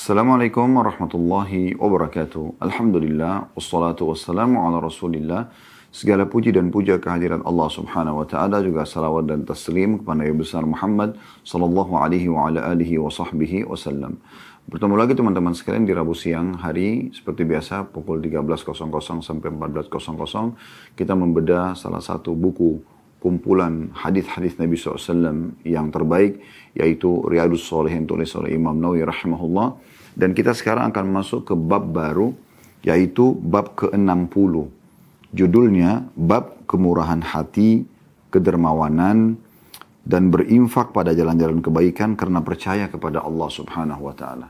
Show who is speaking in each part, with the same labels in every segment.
Speaker 1: Assalamualaikum warahmatullahi wabarakatuh. Alhamdulillah, wassalatu wassalamu ala rasulillah. Segala puji dan puja kehadiran Allah subhanahu wa ta'ala juga salawat dan taslim kepada Nabi besar Muhammad sallallahu alaihi wa ala alihi wa sahbihi wasallam. Bertemu lagi teman-teman sekalian di Rabu siang hari seperti biasa pukul 13.00 sampai 14.00 kita membedah salah satu buku kumpulan hadis-hadis Nabi SAW yang terbaik yaitu Riyadus Solihin tulis oleh Imam Nawawi rahimahullah dan kita sekarang akan masuk ke bab baru yaitu bab ke-60 judulnya bab kemurahan hati kedermawanan dan berinfak pada jalan-jalan kebaikan karena percaya kepada Allah Subhanahu wa taala.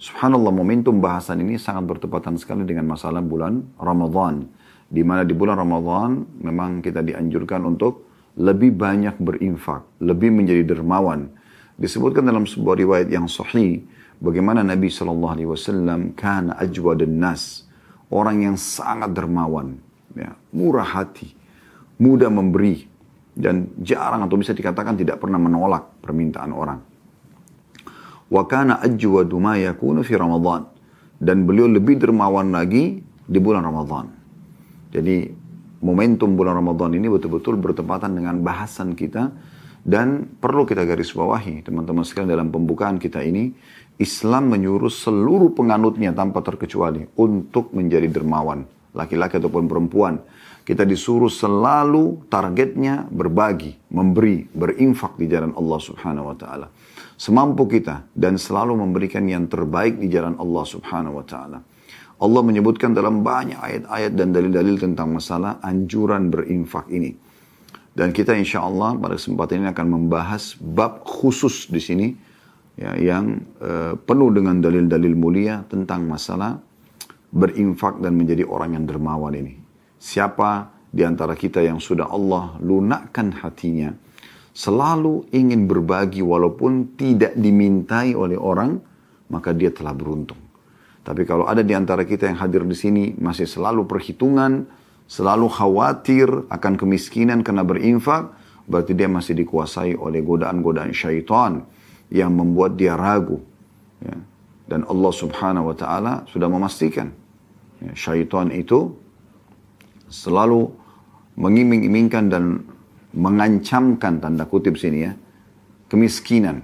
Speaker 1: Subhanallah momentum bahasan ini sangat bertepatan sekali dengan masalah bulan Ramadan. Di mana di bulan Ramadan memang kita dianjurkan untuk lebih banyak berinfak, lebih menjadi dermawan. Disebutkan dalam sebuah riwayat yang sahih bagaimana Nabi Shallallahu Alaihi Wasallam kana dan nas, orang yang sangat dermawan, ya, murah hati, mudah memberi, dan jarang atau bisa dikatakan tidak pernah menolak permintaan orang. Wa kana ajwadu fi Ramadan. Dan beliau lebih dermawan lagi di bulan Ramadan. Jadi momentum bulan Ramadan ini betul-betul bertepatan dengan bahasan kita dan perlu kita garis bawahi teman-teman sekalian dalam pembukaan kita ini Islam menyuruh seluruh penganutnya tanpa terkecuali untuk menjadi dermawan laki-laki ataupun perempuan kita disuruh selalu targetnya berbagi memberi berinfak di jalan Allah Subhanahu wa taala semampu kita dan selalu memberikan yang terbaik di jalan Allah Subhanahu wa taala. Allah menyebutkan dalam banyak ayat-ayat dan dalil-dalil tentang masalah anjuran berinfak ini. Dan kita insya Allah pada kesempatan ini akan membahas bab khusus di sini ya, yang uh, penuh dengan dalil-dalil mulia tentang masalah berinfak dan menjadi orang yang dermawan ini. Siapa di antara kita yang sudah Allah lunakkan hatinya, selalu ingin berbagi walaupun tidak dimintai oleh orang, maka dia telah beruntung. Tapi kalau ada di antara kita yang hadir di sini masih selalu perhitungan, selalu khawatir akan kemiskinan karena berinfak, berarti dia masih dikuasai oleh godaan-godaan syaitan yang membuat dia ragu. Ya. Dan Allah subhanahu wa ta'ala sudah memastikan. Ya, syaitan itu selalu mengiming-imingkan dan mengancamkan tanda kutip sini ya kemiskinan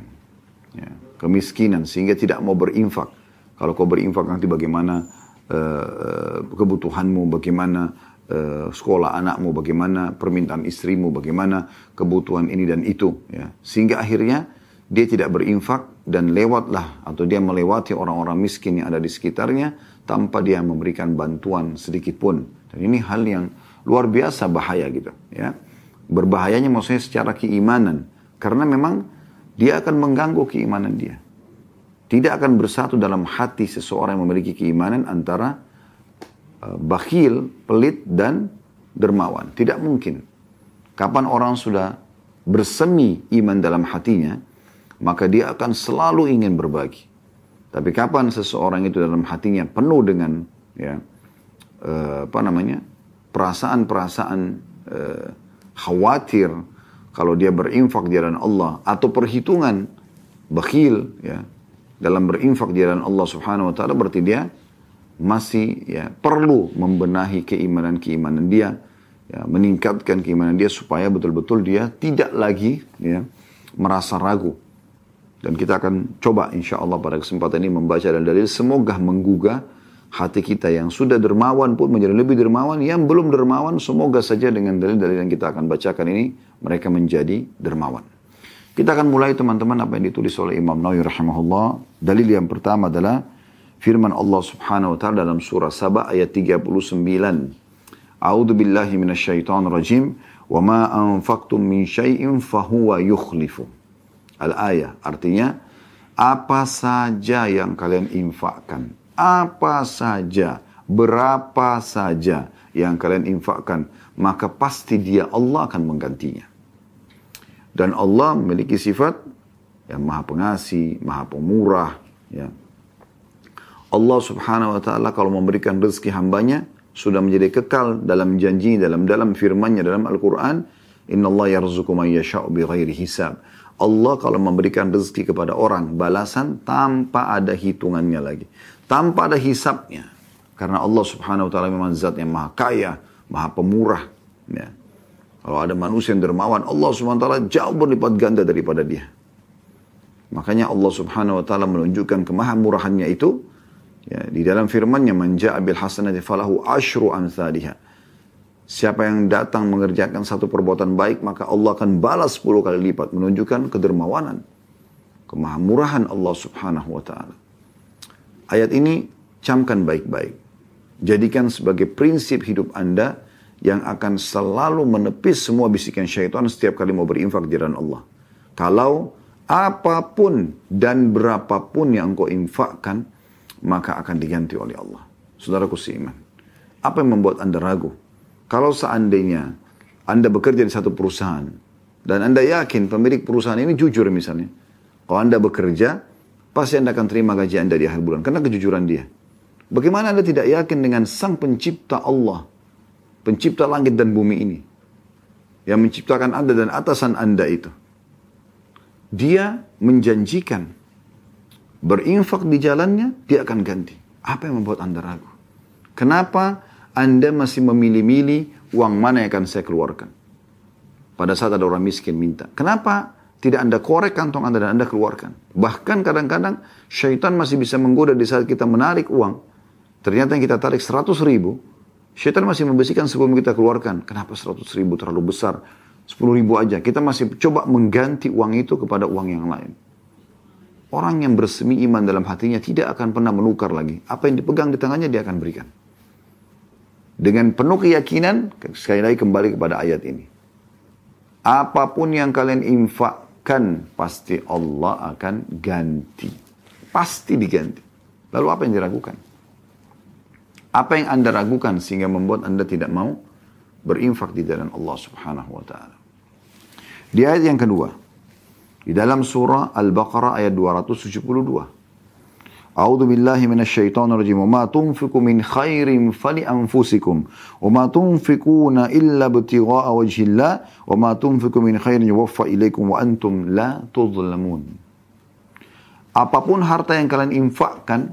Speaker 1: ya, kemiskinan sehingga tidak mau berinfak kalau kau berinfak nanti bagaimana uh, kebutuhanmu bagaimana uh, sekolah anakmu bagaimana permintaan istrimu bagaimana kebutuhan ini dan itu ya sehingga akhirnya dia tidak berinfak dan lewatlah atau dia melewati orang-orang miskin yang ada di sekitarnya tanpa dia memberikan bantuan sedikit pun dan ini hal yang luar biasa bahaya gitu ya Berbahayanya maksudnya secara keimanan. Karena memang dia akan mengganggu keimanan dia. Tidak akan bersatu dalam hati seseorang yang memiliki keimanan antara uh, bakhil, pelit, dan dermawan. Tidak mungkin. Kapan orang sudah bersemi iman dalam hatinya, maka dia akan selalu ingin berbagi. Tapi kapan seseorang itu dalam hatinya penuh dengan ya uh, apa namanya perasaan-perasaan uh, khawatir kalau dia berinfak di jalan Allah atau perhitungan bakhil ya dalam berinfak di jalan Allah Subhanahu wa taala berarti dia masih ya perlu membenahi keimanan-keimanan dia ya meningkatkan keimanan dia supaya betul-betul dia tidak lagi ya merasa ragu dan kita akan coba insya Allah pada kesempatan ini membaca dalil semoga menggugah hati kita yang sudah dermawan pun menjadi lebih dermawan, yang belum dermawan semoga saja dengan dalil-dalil yang kita akan bacakan ini mereka menjadi dermawan. Kita akan mulai teman-teman apa yang ditulis oleh Imam Nawawi rahimahullah. Dalil yang pertama adalah firman Allah Subhanahu wa taala dalam surah Saba ayat 39. A'udzu billahi minasyaitonir rajim wa ma anfaqtum min syai'in fahuwa yukhlifu. Al-ayah artinya apa saja yang kalian infakkan apa saja, berapa saja yang kalian infakkan, maka pasti dia Allah akan menggantinya. Dan Allah memiliki sifat yang maha pengasih, maha pemurah. Ya. Allah subhanahu wa ta'ala kalau memberikan rezeki hambanya, sudah menjadi kekal dalam janji, dalam dalam firmannya, dalam Al-Quran, Inna Allah yarzuku man yasha'u bi ghairi hisab. Allah kalau memberikan rezeki kepada orang balasan tanpa ada hitungannya lagi. Tanpa ada hisapnya. Karena Allah subhanahu wa ta'ala memang zat yang maha kaya, maha pemurah. Ya. Kalau ada manusia yang dermawan, Allah subhanahu wa ta'ala jauh berlipat ganda daripada dia. Makanya Allah subhanahu wa ta'ala menunjukkan kemahamurahannya itu. Ya, di dalam firmannya, Man ja'a hasanati falahu ashru amthaliha. Siapa yang datang mengerjakan satu perbuatan baik, maka Allah akan balas 10 kali lipat. Menunjukkan kedermawanan. Kemahamurahan Allah subhanahu wa ta'ala. Ayat ini camkan baik-baik. Jadikan sebagai prinsip hidup Anda yang akan selalu menepis semua bisikan syaitan setiap kali mau berinfak di jalan Allah. Kalau apa pun dan berapapun yang engkau infakkan, maka akan diganti oleh Allah. Saudaraku seiman. Apa yang membuat Anda ragu? Kalau seandainya Anda bekerja di satu perusahaan dan Anda yakin pemilik perusahaan ini jujur misalnya. Kalau Anda bekerja, pasti Anda akan terima gaji Anda di akhir bulan karena kejujuran dia. Bagaimana Anda tidak yakin dengan sang pencipta Allah, pencipta langit dan bumi ini, yang menciptakan Anda dan atasan Anda itu. Dia menjanjikan berinfak di jalannya, dia akan ganti. Apa yang membuat Anda ragu? Kenapa anda masih memilih-milih uang mana yang akan saya keluarkan. Pada saat ada orang miskin minta. Kenapa tidak Anda korek kantong Anda dan Anda keluarkan? Bahkan kadang-kadang syaitan masih bisa menggoda di saat kita menarik uang. Ternyata yang kita tarik 100 ribu, syaitan masih membersihkan sebelum kita keluarkan. Kenapa 100 ribu terlalu besar? 10 ribu aja. Kita masih coba mengganti uang itu kepada uang yang lain. Orang yang bersemi iman dalam hatinya tidak akan pernah menukar lagi. Apa yang dipegang di tangannya dia akan berikan. Dengan penuh keyakinan, sekali lagi kembali kepada ayat ini. Apa pun yang kalian infakkan, pasti Allah akan ganti. Pasti diganti. Lalu apa yang diragukan? Apa yang anda ragukan sehingga membuat anda tidak mau berinfak di jalan Allah Subhanahu wa taala. Di ayat yang kedua, di dalam surah Al-Baqarah ayat 272. A'udzu billahi minasyaitonir rajim. Ma tunfiqu min khairin fali anfusikum wa ma tunfiquna illa ibtigha'a wajhillah wa ma tunfiqu min khairin yuwaffa ilaikum wa antum la tudhlamun. Apa pun harta yang kalian infakkan,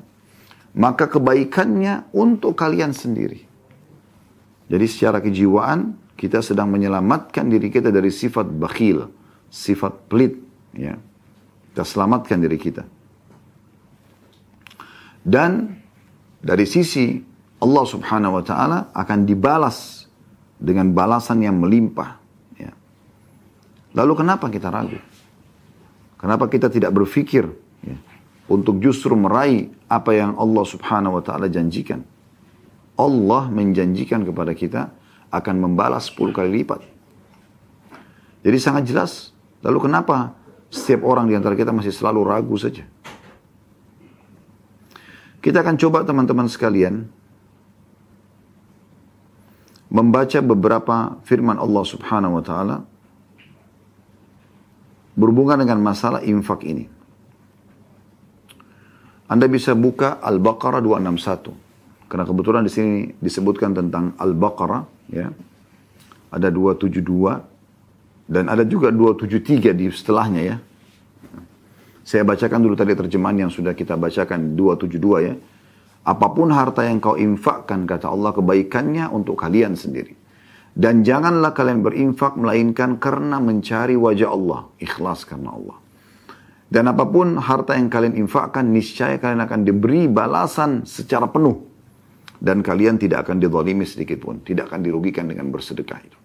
Speaker 1: maka kebaikannya untuk kalian sendiri jadi secara kejiwaan, kita sedang menyelamatkan diri kita dari sifat bakhil, sifat pelit. Ya. Kita selamatkan diri kita. Dan dari sisi Allah subhanahu wa ta'ala akan dibalas dengan balasan yang melimpah. Ya. Lalu kenapa kita ragu? Kenapa kita tidak berpikir ya, untuk justru meraih apa yang Allah subhanahu wa ta'ala janjikan? Allah menjanjikan kepada kita akan membalas 10 kali lipat. Jadi sangat jelas. Lalu kenapa setiap orang di antara kita masih selalu ragu saja? Kita akan coba teman-teman sekalian membaca beberapa firman Allah Subhanahu wa taala berhubungan dengan masalah infak ini. Anda bisa buka Al-Baqarah 261. Karena kebetulan di sini disebutkan tentang Al-Baqarah ya. Ada 272 dan ada juga 273 di setelahnya ya. Saya bacakan dulu tadi terjemahan yang sudah kita bacakan 272 ya. Apa pun harta yang kau infakkan kata Allah kebaikannya untuk kalian sendiri. Dan janganlah kalian berinfak melainkan karena mencari wajah Allah. Ikhlas karena Allah. Dan apa pun harta yang kalian infakkan niscaya kalian akan diberi balasan secara penuh Dan kalian tidak akan didolimi sedikit pun. Tidak akan dirugikan dengan bersedekah itu.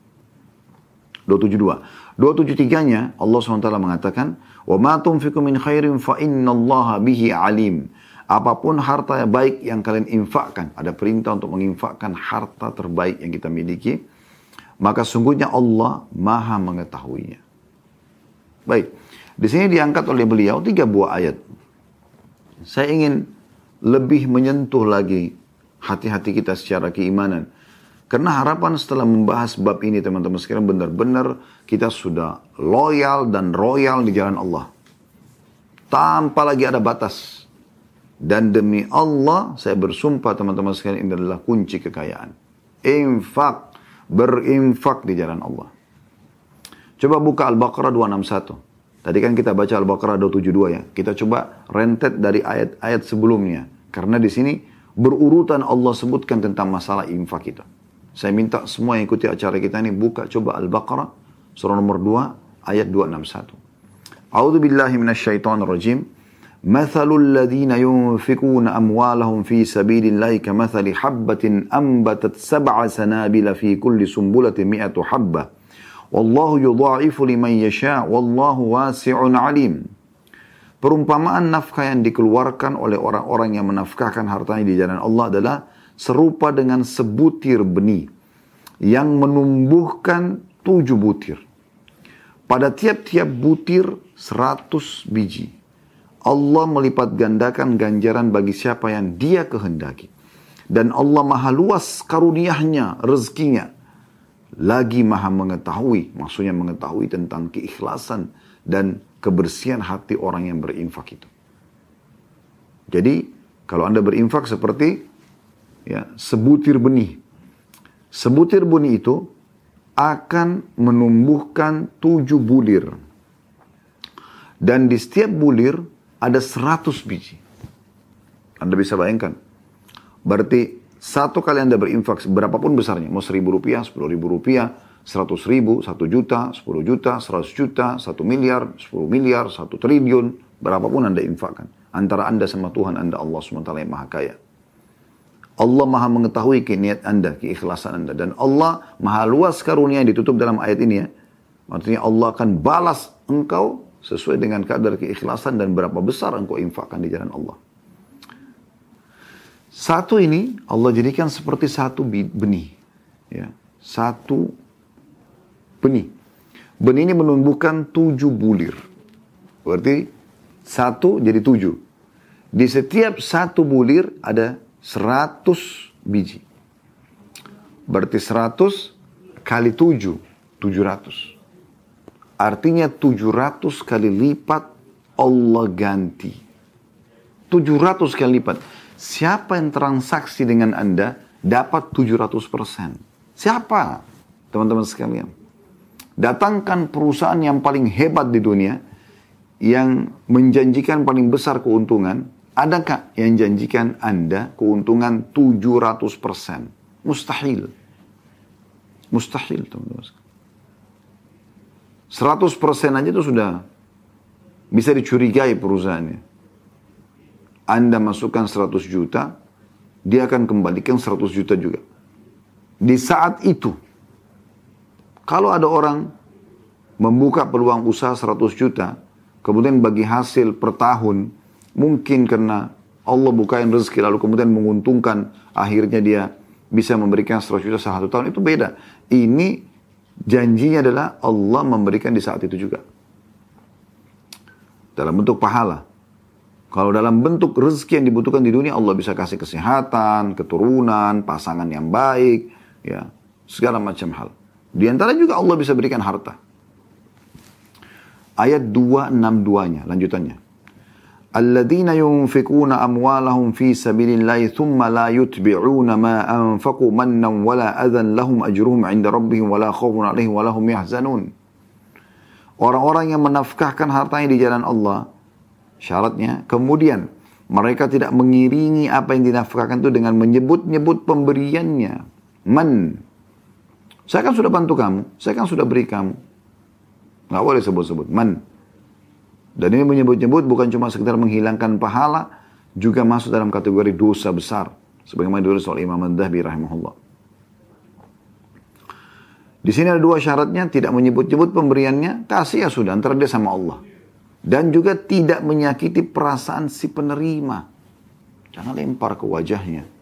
Speaker 1: 272. 273-nya Allah SWT mengatakan, وَمَا تُنْفِكُ مِنْ خَيْرٍ فَإِنَّ اللَّهَ بِهِ عَلِيمٌ Apapun harta yang baik yang kalian infakkan, ada perintah untuk menginfakkan harta terbaik yang kita miliki, maka sungguhnya Allah maha mengetahuinya. Baik, di sini diangkat oleh beliau tiga buah ayat. Saya ingin lebih menyentuh lagi hati-hati kita secara keimanan. Karena harapan setelah membahas bab ini teman-teman sekalian benar-benar kita sudah loyal dan royal di jalan Allah. Tanpa lagi ada batas. Dan demi Allah saya bersumpah teman-teman sekalian ini adalah kunci kekayaan. Infak. Berinfak di jalan Allah. Coba buka Al-Baqarah 261. Tadi kan kita baca Al-Baqarah 272 ya. Kita coba rentet dari ayat-ayat sebelumnya. Karena di sini berurutan Allah sebutkan tentang masalah infak kita. Saya minta semua yang ikuti acara kita ini buka coba Al-Baqarah surah nomor 2 ayat 261. A'udzu billahi minasyaitonir rajim. مثل الذين ينفقون أموالهم في سبيل الله كمثل حبة أنبتت سبع سنابل في كل سنبلة مئة حبة والله يضاعف لمن يشاء والله واسع عليم Perumpamaan nafkah yang dikeluarkan oleh orang-orang yang menafkahkan hartanya di jalan Allah adalah serupa dengan sebutir benih yang menumbuhkan tujuh butir. Pada tiap-tiap butir seratus biji. Allah melipat gandakan ganjaran bagi siapa yang dia kehendaki. Dan Allah maha luas karuniahnya, rezekinya. Lagi maha mengetahui, maksudnya mengetahui tentang keikhlasan dan kebersihan hati orang yang berinfak itu. Jadi, kalau Anda berinfak seperti ya sebutir benih. Sebutir benih itu akan menumbuhkan tujuh bulir. Dan di setiap bulir ada seratus biji. Anda bisa bayangkan. Berarti satu kali Anda berinfak berapapun besarnya. Mau seribu rupiah, sepuluh ribu rupiah, seratus ribu, satu juta, sepuluh juta, seratus juta, satu miliar, sepuluh miliar, satu triliun. Berapapun Anda infakkan. Antara Anda sama Tuhan Anda Allah SWT yang maha kaya. Allah maha mengetahui niat anda, keikhlasan anda. Dan Allah maha luas karunia yang ditutup dalam ayat ini ya. Maksudnya Allah akan balas engkau sesuai dengan kadar keikhlasan dan berapa besar engkau infakkan di jalan Allah. Satu ini Allah jadikan seperti satu benih. Ya, satu benih. Benih ini menumbuhkan tujuh bulir. Berarti satu jadi tujuh. Di setiap satu bulir ada 100 biji. Berarti 100 kali 7, 700. Artinya 700 kali lipat Allah ganti. 700 kali lipat. Siapa yang transaksi dengan Anda dapat 700 persen. Siapa? Teman-teman sekalian. Datangkan perusahaan yang paling hebat di dunia yang menjanjikan paling besar keuntungan Adakah yang janjikan Anda keuntungan 700%? Mustahil. Mustahil, teman-teman. 100% aja itu sudah bisa dicurigai perusahaannya. Anda masukkan 100 juta, dia akan kembalikan 100 juta juga. Di saat itu, kalau ada orang membuka peluang usaha 100 juta, kemudian bagi hasil per tahun Mungkin karena Allah bukain rezeki lalu kemudian menguntungkan akhirnya dia bisa memberikan 100 juta satu tahun itu beda. Ini janjinya adalah Allah memberikan di saat itu juga. Dalam bentuk pahala. Kalau dalam bentuk rezeki yang dibutuhkan di dunia Allah bisa kasih kesehatan, keturunan, pasangan yang baik, ya, segala macam hal. Di antara juga Allah bisa berikan harta. Ayat 262-nya, lanjutannya. Alladzina yunfikuna amwalahum fi sabilillahi thumma la yutbi'una ma anfaqu mannan wala adhan lahum ajruhum عند ربهم, wala khawfun عليهم, wala hum yahzanun. Orang-orang yang menafkahkan hartanya di jalan Allah, syaratnya kemudian mereka tidak mengiringi apa yang dinafkahkan itu dengan menyebut-nyebut pemberiannya. Man saya kan sudah bantu kamu, saya kan sudah beri kamu. Nggak boleh sebut-sebut. Man. Dan ini menyebut-nyebut bukan cuma sekedar menghilangkan pahala, juga masuk dalam kategori dosa besar. Sebagaimana ditulis oleh Imam Ad-Dahbi rahimahullah. Di sini ada dua syaratnya, tidak menyebut-nyebut pemberiannya, kasih ya sudah, antara dia sama Allah. Dan juga tidak menyakiti perasaan si penerima. Jangan lempar ke wajahnya.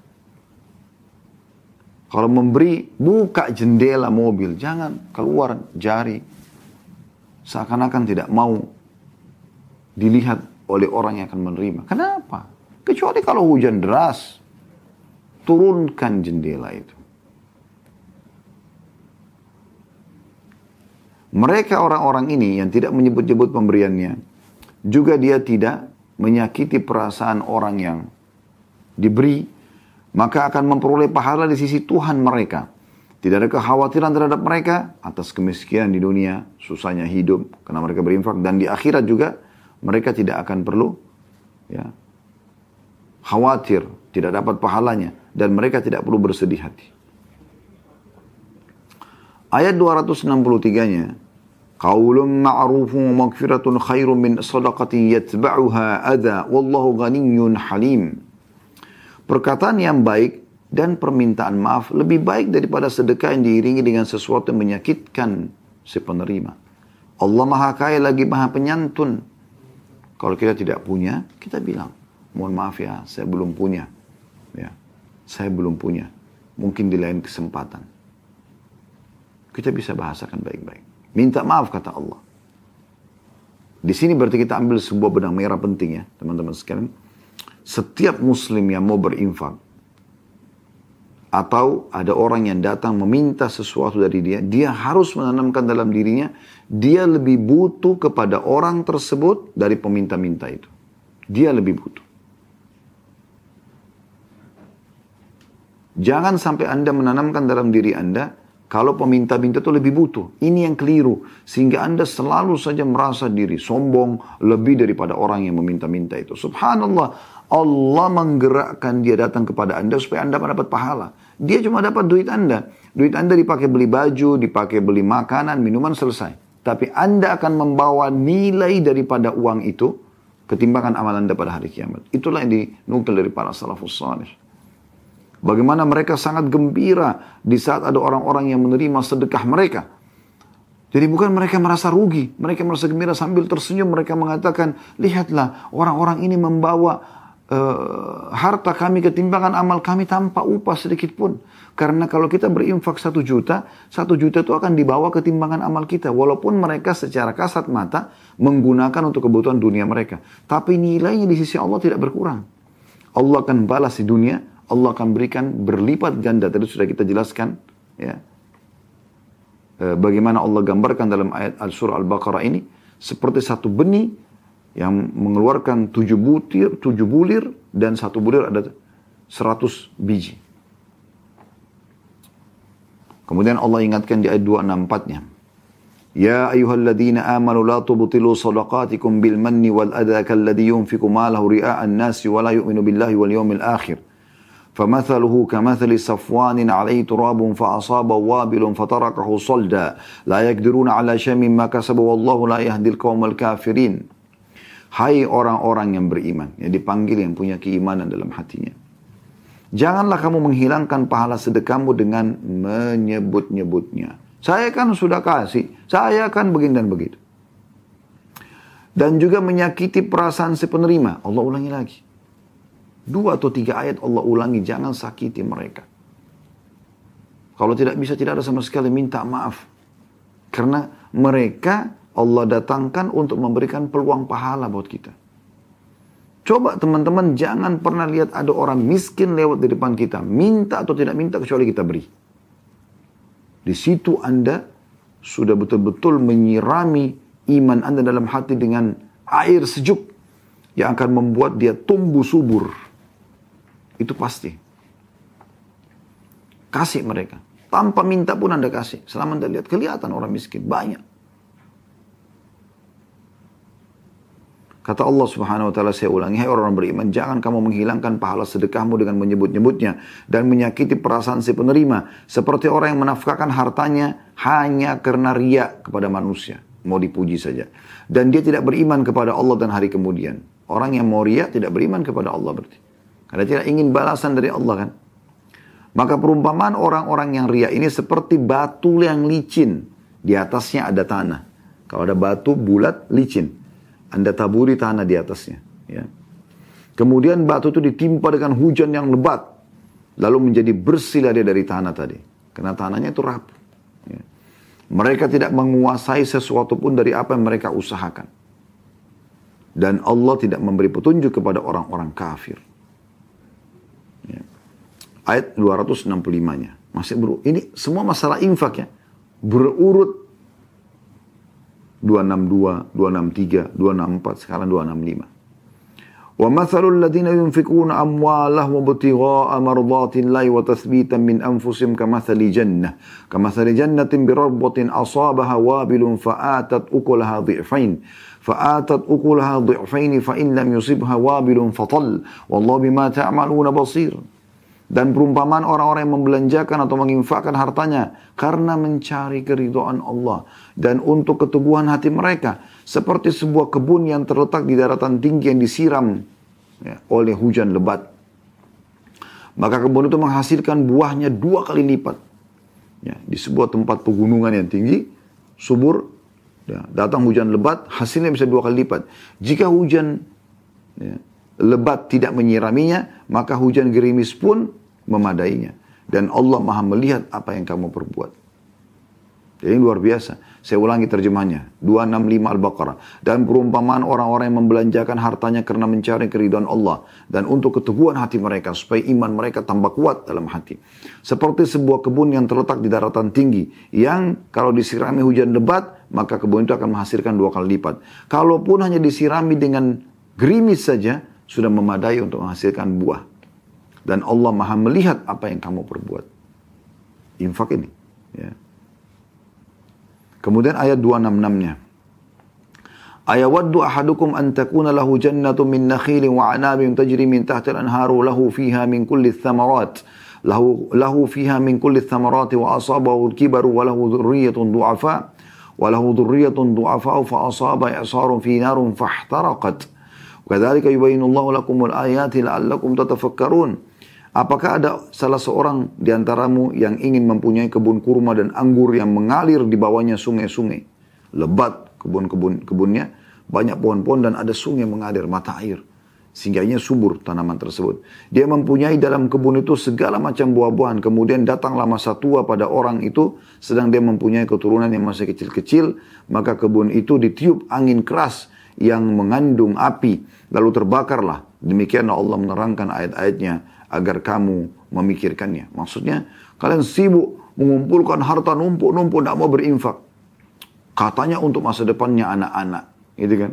Speaker 1: Kalau memberi, buka jendela mobil. Jangan keluar jari. Seakan-akan tidak mau dilihat oleh orang yang akan menerima. Kenapa? Kecuali kalau hujan deras, turunkan jendela itu. Mereka orang-orang ini yang tidak menyebut-nyebut pemberiannya, juga dia tidak menyakiti perasaan orang yang diberi, maka akan memperoleh pahala di sisi Tuhan mereka. Tidak ada kekhawatiran terhadap mereka atas kemiskinan di dunia, susahnya hidup karena mereka berinfak dan di akhirat juga mereka tidak akan perlu ya khawatir tidak dapat pahalanya dan mereka tidak perlu bersedih hati. Ayat 263-nya Qaulun ma'rufun wa khairun min sadaqatin yatba'uha adha wallahu ghaniyyun halim. Perkataan yang baik dan permintaan maaf lebih baik daripada sedekah yang diiringi dengan sesuatu yang menyakitkan si penerima. Allah maha kaya lagi maha penyantun. Kalau kita tidak punya, kita bilang, mohon maaf ya, saya belum punya. Ya, saya belum punya. Mungkin di lain kesempatan. Kita bisa bahasakan baik-baik. Minta maaf kata Allah. Di sini berarti kita ambil sebuah benang merah penting ya, teman-teman sekalian. Setiap muslim yang mau berinfak, atau ada orang yang datang meminta sesuatu dari dia, dia harus menanamkan dalam dirinya, dia lebih butuh kepada orang tersebut dari peminta-minta itu. Dia lebih butuh. Jangan sampai Anda menanamkan dalam diri Anda, kalau peminta-minta itu lebih butuh. Ini yang keliru. Sehingga Anda selalu saja merasa diri sombong lebih daripada orang yang meminta-minta itu. Subhanallah. Allah menggerakkan dia datang kepada Anda supaya Anda mendapat pahala. Dia cuma dapat duit Anda. Duit Anda dipakai beli baju, dipakai beli makanan, minuman, selesai. Tapi Anda akan membawa nilai daripada uang itu ketimbangan amalan Anda pada hari kiamat. Itulah yang dinukil dari para salafus salih. Bagaimana mereka sangat gembira di saat ada orang-orang yang menerima sedekah mereka. Jadi bukan mereka merasa rugi, mereka merasa gembira sambil tersenyum mereka mengatakan, lihatlah orang-orang ini membawa uh, harta kami ketimbangan amal kami tanpa upah sedikit pun. Karena kalau kita berinfak satu juta, satu juta itu akan dibawa ketimbangan amal kita. Walaupun mereka secara kasat mata menggunakan untuk kebutuhan dunia mereka. Tapi nilainya di sisi Allah tidak berkurang. Allah akan balas di dunia, Allah akan berikan berlipat ganda. Tadi sudah kita jelaskan. ya uh, Bagaimana Allah gambarkan dalam ayat Al-Surah Al-Baqarah ini. Seperti satu benih yang mengeluarkan tujuh butir, tujuh bulir, dan satu bulir ada seratus biji. Kemudian Allah ingatkan di ayat 264-nya. Ya ayyuhalladzina amanu la tubtilu sadaqatikum bil manni wal adha kalladhi yunfiku malahu ria'an nasi wa la yu'minu billahi wal yawmil akhir. فمثله كمثل صفوان عليه تراب فأصاب وابل فتركه صلدا لا يقدرون على شيء مما كسبوا والله لا يهدي القوم الكافرين Hai orang-orang yang beriman, yang dipanggil yang punya keimanan dalam hatinya. Janganlah kamu menghilangkan pahala sedekahmu dengan menyebut-nyebutnya. Saya kan sudah kasih, saya kan begini dan begitu. Dan juga menyakiti perasaan si penerima. Allah ulangi lagi. Dua atau tiga ayat Allah ulangi, jangan sakiti mereka. Kalau tidak bisa, tidak ada sama sekali minta maaf. Karena mereka Allah datangkan untuk memberikan peluang pahala buat kita. Coba teman-teman jangan pernah lihat ada orang miskin lewat di depan kita. Minta atau tidak minta kecuali kita beri. Di situ Anda sudah betul-betul menyirami iman Anda dalam hati dengan air sejuk yang akan membuat dia tumbuh subur. Itu pasti. Kasih mereka. Tanpa minta pun Anda kasih. Selama Anda lihat kelihatan orang miskin. Banyak. Kata Allah subhanahu wa ta'ala saya ulangi, hai orang beriman, jangan kamu menghilangkan pahala sedekahmu dengan menyebut-nyebutnya dan menyakiti perasaan si penerima. Seperti orang yang menafkahkan hartanya hanya karena riak kepada manusia. Mau dipuji saja. Dan dia tidak beriman kepada Allah dan hari kemudian. Orang yang mau riak tidak beriman kepada Allah berarti. Karena tidak ingin balasan dari Allah kan. Maka perumpamaan orang-orang yang riak ini seperti batu yang licin. Di atasnya ada tanah. Kalau ada batu bulat, licin. Anda taburi tanah di atasnya. Ya. Kemudian batu itu ditimpa dengan hujan yang lebat. Lalu menjadi bersih dia dari tanah tadi. Karena tanahnya itu rapuh. Ya. Mereka tidak menguasai sesuatu pun dari apa yang mereka usahakan. Dan Allah tidak memberi petunjuk kepada orang-orang kafir. Ya. Ayat 265-nya. Masih beru ini semua masalah infak ya. Berurut 262, 263, 264, sekarang 265. ومثل الذين ينفقون أموالهم ابتغاء مرضات الله وتثبيتا من أنفسهم كمثل جنة كمثل جنة بربة أصابها وابل فآتت أكلها ضعفين فآتت أكلها ضعفين فإن لم يصبها وابل فطل والله بما تعملون بصير dan perumpamaan orang-orang yang membelanjakan atau menginfakkan hartanya karena mencari keridhaan Allah dan untuk keteguhan hati mereka seperti sebuah kebun yang terletak di daratan tinggi yang disiram ya, oleh hujan lebat. Maka kebun itu menghasilkan buahnya dua kali lipat. Ya, di sebuah tempat pegunungan yang tinggi, subur, ya, datang hujan lebat, hasilnya bisa dua kali lipat. Jika hujan ya, lebat tidak menyiraminya, maka hujan gerimis pun memadainya. Dan Allah maha melihat apa yang kamu perbuat. Jadi luar biasa. Saya ulangi terjemahnya. 265 Al-Baqarah. Dan perumpamaan orang-orang yang membelanjakan hartanya karena mencari keridhaan Allah. Dan untuk keteguhan hati mereka. Supaya iman mereka tambah kuat dalam hati. Seperti sebuah kebun yang terletak di daratan tinggi. Yang kalau disirami hujan lebat. Maka kebun itu akan menghasilkan dua kali lipat. Kalaupun hanya disirami dengan gerimis saja. Sudah memadai untuk menghasilkan buah. Dan Allah maha melihat apa yang kamu perbuat. Infak ini. Ya. Kemudian ayat 266-nya. Ayawaddu ahadukum an takuna lahu jannatu min nakhilin wa anabin tajri min tahti al-anharu lahu fiha min kulli thamarat. Lahu, lahu fiha min kulli thamarat wa asabahu al-kibaru wa lahu dhurriyatun du'afa. Wa lahu dhurriyatun du'afa fa asaba i'sarun fi Kadzalika yubayyinullahu lakumul ayati la'allakum tatafakkarun. Apakah ada salah seorang di antaramu yang ingin mempunyai kebun kurma dan anggur yang mengalir di bawahnya sungai-sungai? Lebat kebun-kebun kebunnya, banyak pohon-pohon dan ada sungai mengalir mata air sehingganya subur tanaman tersebut. Dia mempunyai dalam kebun itu segala macam buah-buahan. Kemudian datanglah masa tua pada orang itu, sedang dia mempunyai keturunan yang masih kecil-kecil, maka kebun itu ditiup angin keras yang mengandung api. Lalu terbakarlah. Demikianlah Allah menerangkan ayat-ayatnya agar kamu memikirkannya. Maksudnya kalian sibuk mengumpulkan harta numpuk-numpuk tidak mau berinfak. Katanya untuk masa depannya anak-anak, gitu kan?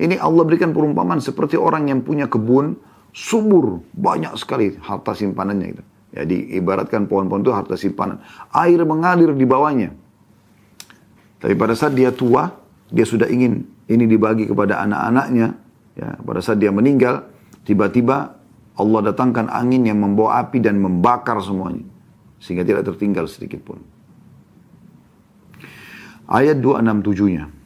Speaker 1: Ini Allah berikan perumpamaan seperti orang yang punya kebun subur, banyak sekali harta simpanannya itu. Jadi ibaratkan pohon-pohon itu harta simpanan. Air mengalir di bawahnya. Tapi pada saat dia tua, dia sudah ingin ini dibagi kepada anak-anaknya. Ya, pada saat dia meninggal, tiba-tiba Allah datangkan angin yang membawa api dan membakar semuanya. Sehingga tidak tertinggal sedikit pun. Ayat 267-nya.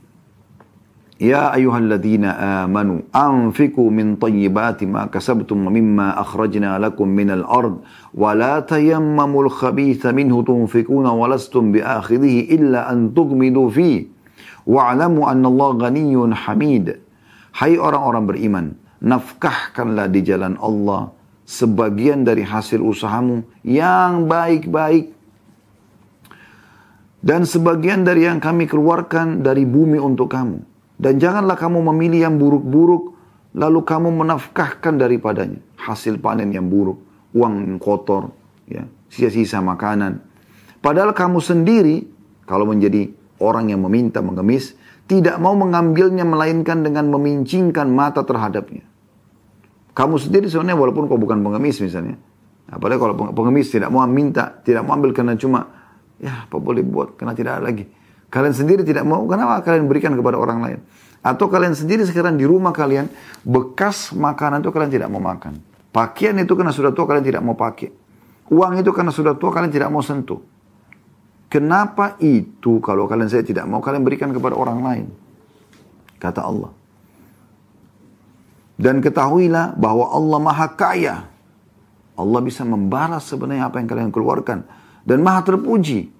Speaker 1: Ya ayuhalladzina amanu anfiku min tayyibati ma kasabtum mimma akhrajna lakum minal ard wa la tayammamul khabitha minhu tunfikuna wa lastum biakhidhihi illa an tugmidu fi wa'lamu anna Allah ghaniyyun hamid. Hai orang-orang beriman, nafkahkanlah di jalan Allah sebagian dari hasil usahamu yang baik-baik dan sebagian dari yang kami keluarkan dari bumi untuk kamu. Dan janganlah kamu memilih yang buruk-buruk lalu kamu menafkahkan daripadanya hasil panen yang buruk, uang yang kotor, ya, sisa-sisa makanan. Padahal kamu sendiri kalau menjadi orang yang meminta mengemis tidak mau mengambilnya melainkan dengan memincingkan mata terhadapnya. Kamu sendiri sebenarnya walaupun kau bukan pengemis misalnya. Apalagi kalau pengemis tidak mau minta, tidak mau ambil karena cuma, ya apa boleh buat, karena tidak ada lagi. Kalian sendiri tidak mau, kenapa kalian berikan kepada orang lain? Atau kalian sendiri sekarang di rumah kalian, bekas makanan itu kalian tidak mau makan. Pakaian itu karena sudah tua kalian tidak mau pakai. Uang itu karena sudah tua kalian tidak mau sentuh. Kenapa itu kalau kalian saya tidak mau kalian berikan kepada orang lain? Kata Allah. Dan ketahuilah bahwa Allah maha kaya. Allah bisa membalas sebenarnya apa yang kalian keluarkan. Dan maha terpuji.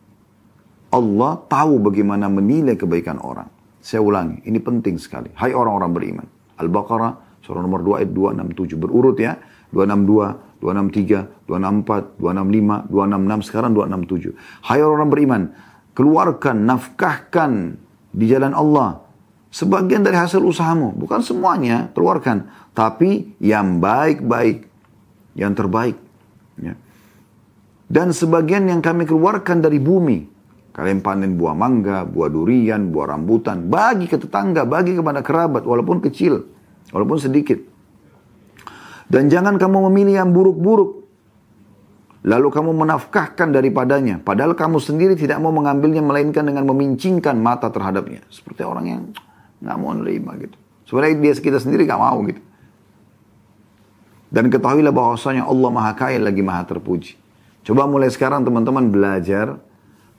Speaker 1: Allah tahu bagaimana menilai kebaikan orang. Saya ulangi, ini penting sekali. Hai orang-orang beriman. Al-Baqarah, surah nomor 2 ayat 267. Berurut ya. 262, 263, 264, 265, 266, sekarang 267. Hai orang-orang beriman. Keluarkan, nafkahkan di jalan Allah Sebagian dari hasil usahamu, bukan semuanya, keluarkan. Tapi yang baik-baik, yang terbaik. Ya. Dan sebagian yang kami keluarkan dari bumi. Kalian panen buah mangga, buah durian, buah rambutan. Bagi ke tetangga, bagi kepada kerabat, walaupun kecil, walaupun sedikit. Dan jangan kamu memilih yang buruk-buruk. Lalu kamu menafkahkan daripadanya. Padahal kamu sendiri tidak mau mengambilnya melainkan dengan memincingkan mata terhadapnya. Seperti orang yang nggak mau menerima gitu. Sebenarnya dia kita sendiri nggak mau gitu. Dan ketahuilah bahwasanya Allah Maha Kaya lagi Maha Terpuji. Coba mulai sekarang teman-teman belajar.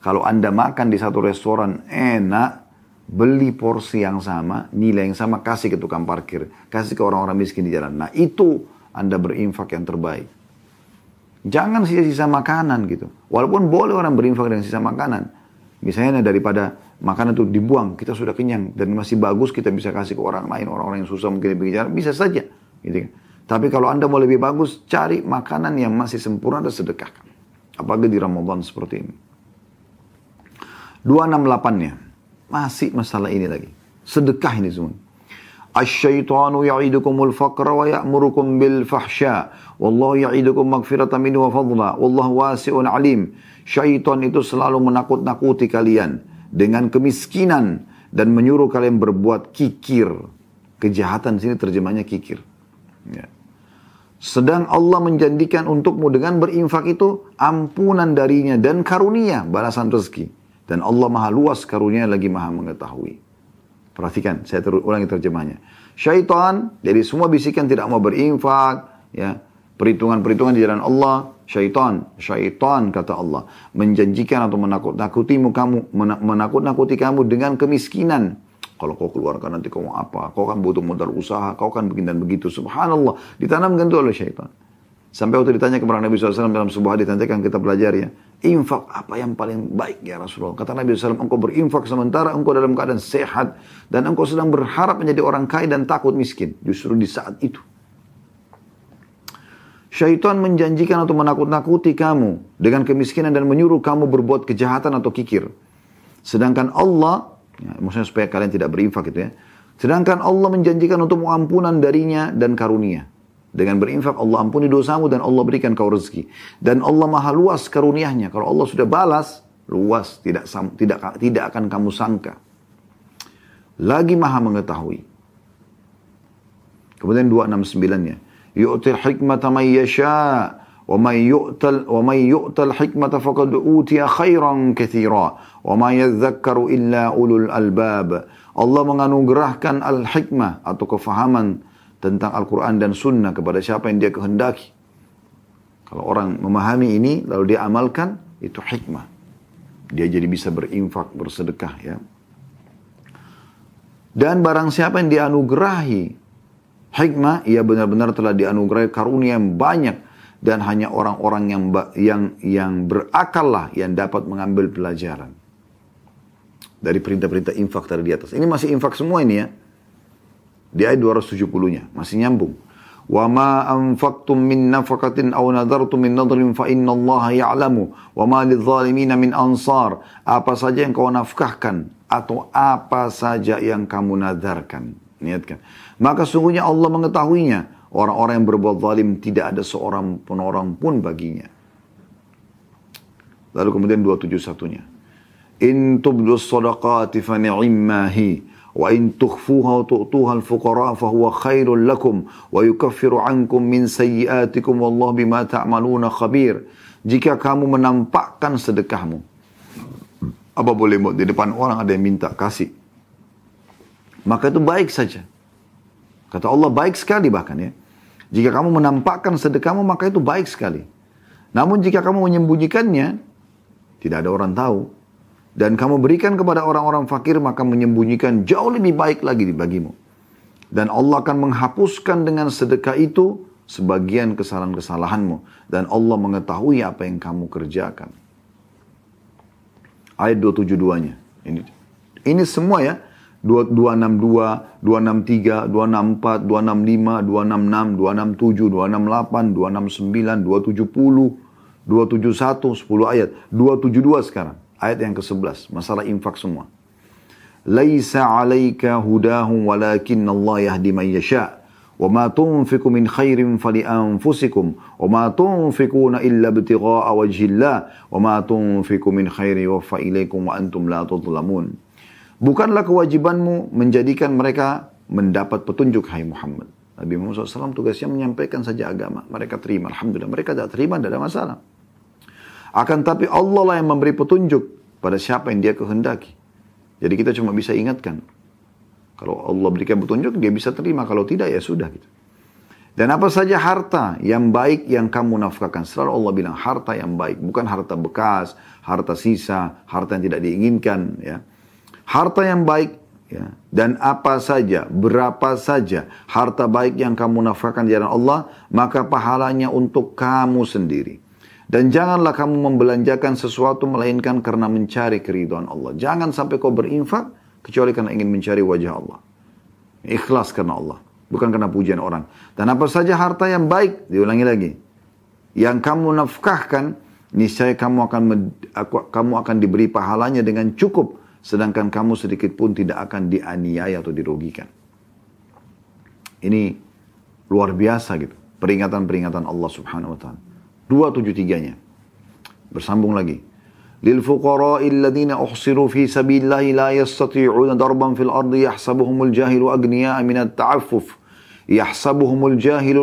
Speaker 1: Kalau Anda makan di satu restoran enak, beli porsi yang sama, nilai yang sama, kasih ke tukang parkir, kasih ke orang-orang miskin di jalan. Nah itu Anda berinfak yang terbaik. Jangan sisa-sisa makanan gitu. Walaupun boleh orang berinfak dengan sisa makanan. Misalnya daripada makanan itu dibuang, kita sudah kenyang dan masih bagus kita bisa kasih ke orang lain, orang-orang yang susah mungkin jalan, bisa saja. Gitu kan. Tapi kalau Anda mau lebih bagus, cari makanan yang masih sempurna dan sedekahkan. Apalagi di Ramadan seperti ini. 268-nya. Masih masalah ini lagi. Sedekah ini semua. Asyaitanu ya'idukumul faqra wa ya'murukum bil fahsya. Wallahu ya'idukum magfiratan minhu wa fadla. Wallahu wasi'un alim. Syaitan itu selalu menakut-nakuti kalian dengan kemiskinan dan menyuruh kalian berbuat kikir. Kejahatan sini terjemahnya kikir. Ya. Sedang Allah menjanjikan untukmu dengan berinfak itu ampunan darinya dan karunia balasan rezeki. Dan Allah maha luas karunia lagi maha mengetahui. Perhatikan, saya terus ulangi terjemahnya. Syaitan, dari semua bisikan tidak mau berinfak, ya, perhitungan-perhitungan di jalan Allah, syaitan, syaitan kata Allah, menjanjikan atau menakut-nakutimu kamu, menakut-nakuti kamu dengan kemiskinan. Kalau kau keluarkan nanti kau mau apa? Kau kan butuh modal usaha, kau kan begini dan begitu. Subhanallah, ditanamkan itu oleh syaitan. Sampai waktu ditanya kepada Nabi SAW dalam sebuah hadis nanti akan kita pelajari ya. Infak apa yang paling baik ya Rasulullah? Kata Nabi SAW, engkau berinfak sementara engkau dalam keadaan sehat. Dan engkau sedang berharap menjadi orang kaya dan takut miskin. Justru di saat itu. Syaitan menjanjikan atau menakut-nakuti kamu dengan kemiskinan dan menyuruh kamu berbuat kejahatan atau kikir. Sedangkan Allah, ya, maksudnya supaya kalian tidak berinfak gitu ya. Sedangkan Allah menjanjikan untuk ampunan darinya dan karunia. Dengan berinfak Allah ampuni dosamu dan Allah berikan kau rezeki. Dan Allah maha luas karuniahnya. Kalau Allah sudah balas, luas, tidak tidak tidak akan kamu sangka. Lagi maha mengetahui. Kemudian 269-nya. Yu'til hikmata man yasha' wa man yu'tal hikmata faqad utiya khairan katsira wa ma yadhakkaru illa ulul albab. Allah menganugerahkan al-hikmah atau kefahaman tentang Al-Quran dan Sunnah kepada siapa yang dia kehendaki. Kalau orang memahami ini lalu dia amalkan, itu hikmah. Dia jadi bisa berinfak, bersedekah ya. Dan barang siapa yang dianugerahi hikmah, ia benar-benar telah dianugerahi karunia yang banyak dan hanya orang-orang yang yang yang berakal lah yang dapat mengambil pelajaran dari perintah-perintah infak tadi di atas. Ini masih infak semua ini ya. Di ayat 270-nya. Masih nyambung. Wa ma anfaqtum min nafaqatin aw nadartum min nadrin fa inna Allah ya'lamu wa ma lidh-dhalimin min ansar. Apa saja yang kau nafkahkan atau apa saja yang kamu nadarkan. Niatkan. Maka sungguhnya Allah mengetahuinya. Orang-orang yang berbuat zalim tidak ada seorang penorang pun baginya. Lalu kemudian 271-nya. In tubdu sadaqati fa wa in tukhfuha tu'tuha al-fuqara fa huwa khairul lakum wa yukaffiru ankum min sayyiatikum wallahu bima ta'maluna khabir. Jika kamu menampakkan sedekahmu apa boleh buat di depan orang ada yang minta kasih? Maka itu baik saja. Kata Allah baik sekali bahkan ya. Jika kamu menampakkan sedekahmu maka itu baik sekali. Namun jika kamu menyembunyikannya tidak ada orang tahu dan kamu berikan kepada orang-orang fakir maka menyembunyikan jauh lebih baik lagi bagimu. Dan Allah akan menghapuskan dengan sedekah itu sebagian kesalahan-kesalahanmu. Dan Allah mengetahui apa yang kamu kerjakan. Ayat 272-nya. Ini, ini semua ya. 262, 263, 264, 265, 266, 267, 268, 269, 270, 271, 10 ayat. 272 sekarang. Ayat yang ke-11, masalah infak semua. Laisa 'alaika hudahum walakin Allah yahdi man yasha. Wa ma tunfiqu min khairin fali anfusikum wa ma tunfiquna illa ibtigha'a wajhillah wa ma tunfiqu min khairi yuwaffa ilaikum wa antum la tudlamun. Bukanlah kewajibanmu menjadikan mereka mendapat petunjuk hai Muhammad. Nabi Muhammad SAW tugasnya menyampaikan saja agama. Mereka terima. Alhamdulillah. Mereka tidak terima, tidak ada masalah. Akan tapi Allah lah yang memberi petunjuk pada siapa yang dia kehendaki. Jadi kita cuma bisa ingatkan. Kalau Allah berikan petunjuk, dia bisa terima. Kalau tidak, ya sudah gitu. Dan apa saja harta yang baik yang kamu nafkahkan. Selalu Allah bilang harta yang baik. Bukan harta bekas, harta sisa, harta yang tidak diinginkan. Ya. Harta yang baik ya. dan apa saja, berapa saja harta baik yang kamu nafkahkan di jalan Allah, maka pahalanya untuk kamu sendiri. Dan janganlah kamu membelanjakan sesuatu melainkan karena mencari keriduan Allah. Jangan sampai kau berinfak kecuali karena ingin mencari wajah Allah. Ikhlas karena Allah. Bukan karena pujian orang. Dan apa saja harta yang baik, diulangi lagi. Yang kamu nafkahkan, niscaya kamu akan kamu akan diberi pahalanya dengan cukup. Sedangkan kamu sedikit pun tidak akan dianiaya atau dirugikan. Ini luar biasa gitu. Peringatan-peringatan Allah subhanahu wa ta'ala. 273-nya. Bersambung lagi. للفقراء الذين أحصروا في سبيل الله لا يستطيعون ضربا في الأرض يحسبهم الجاهل أغنياء من التعفف يحسبهم الجاهل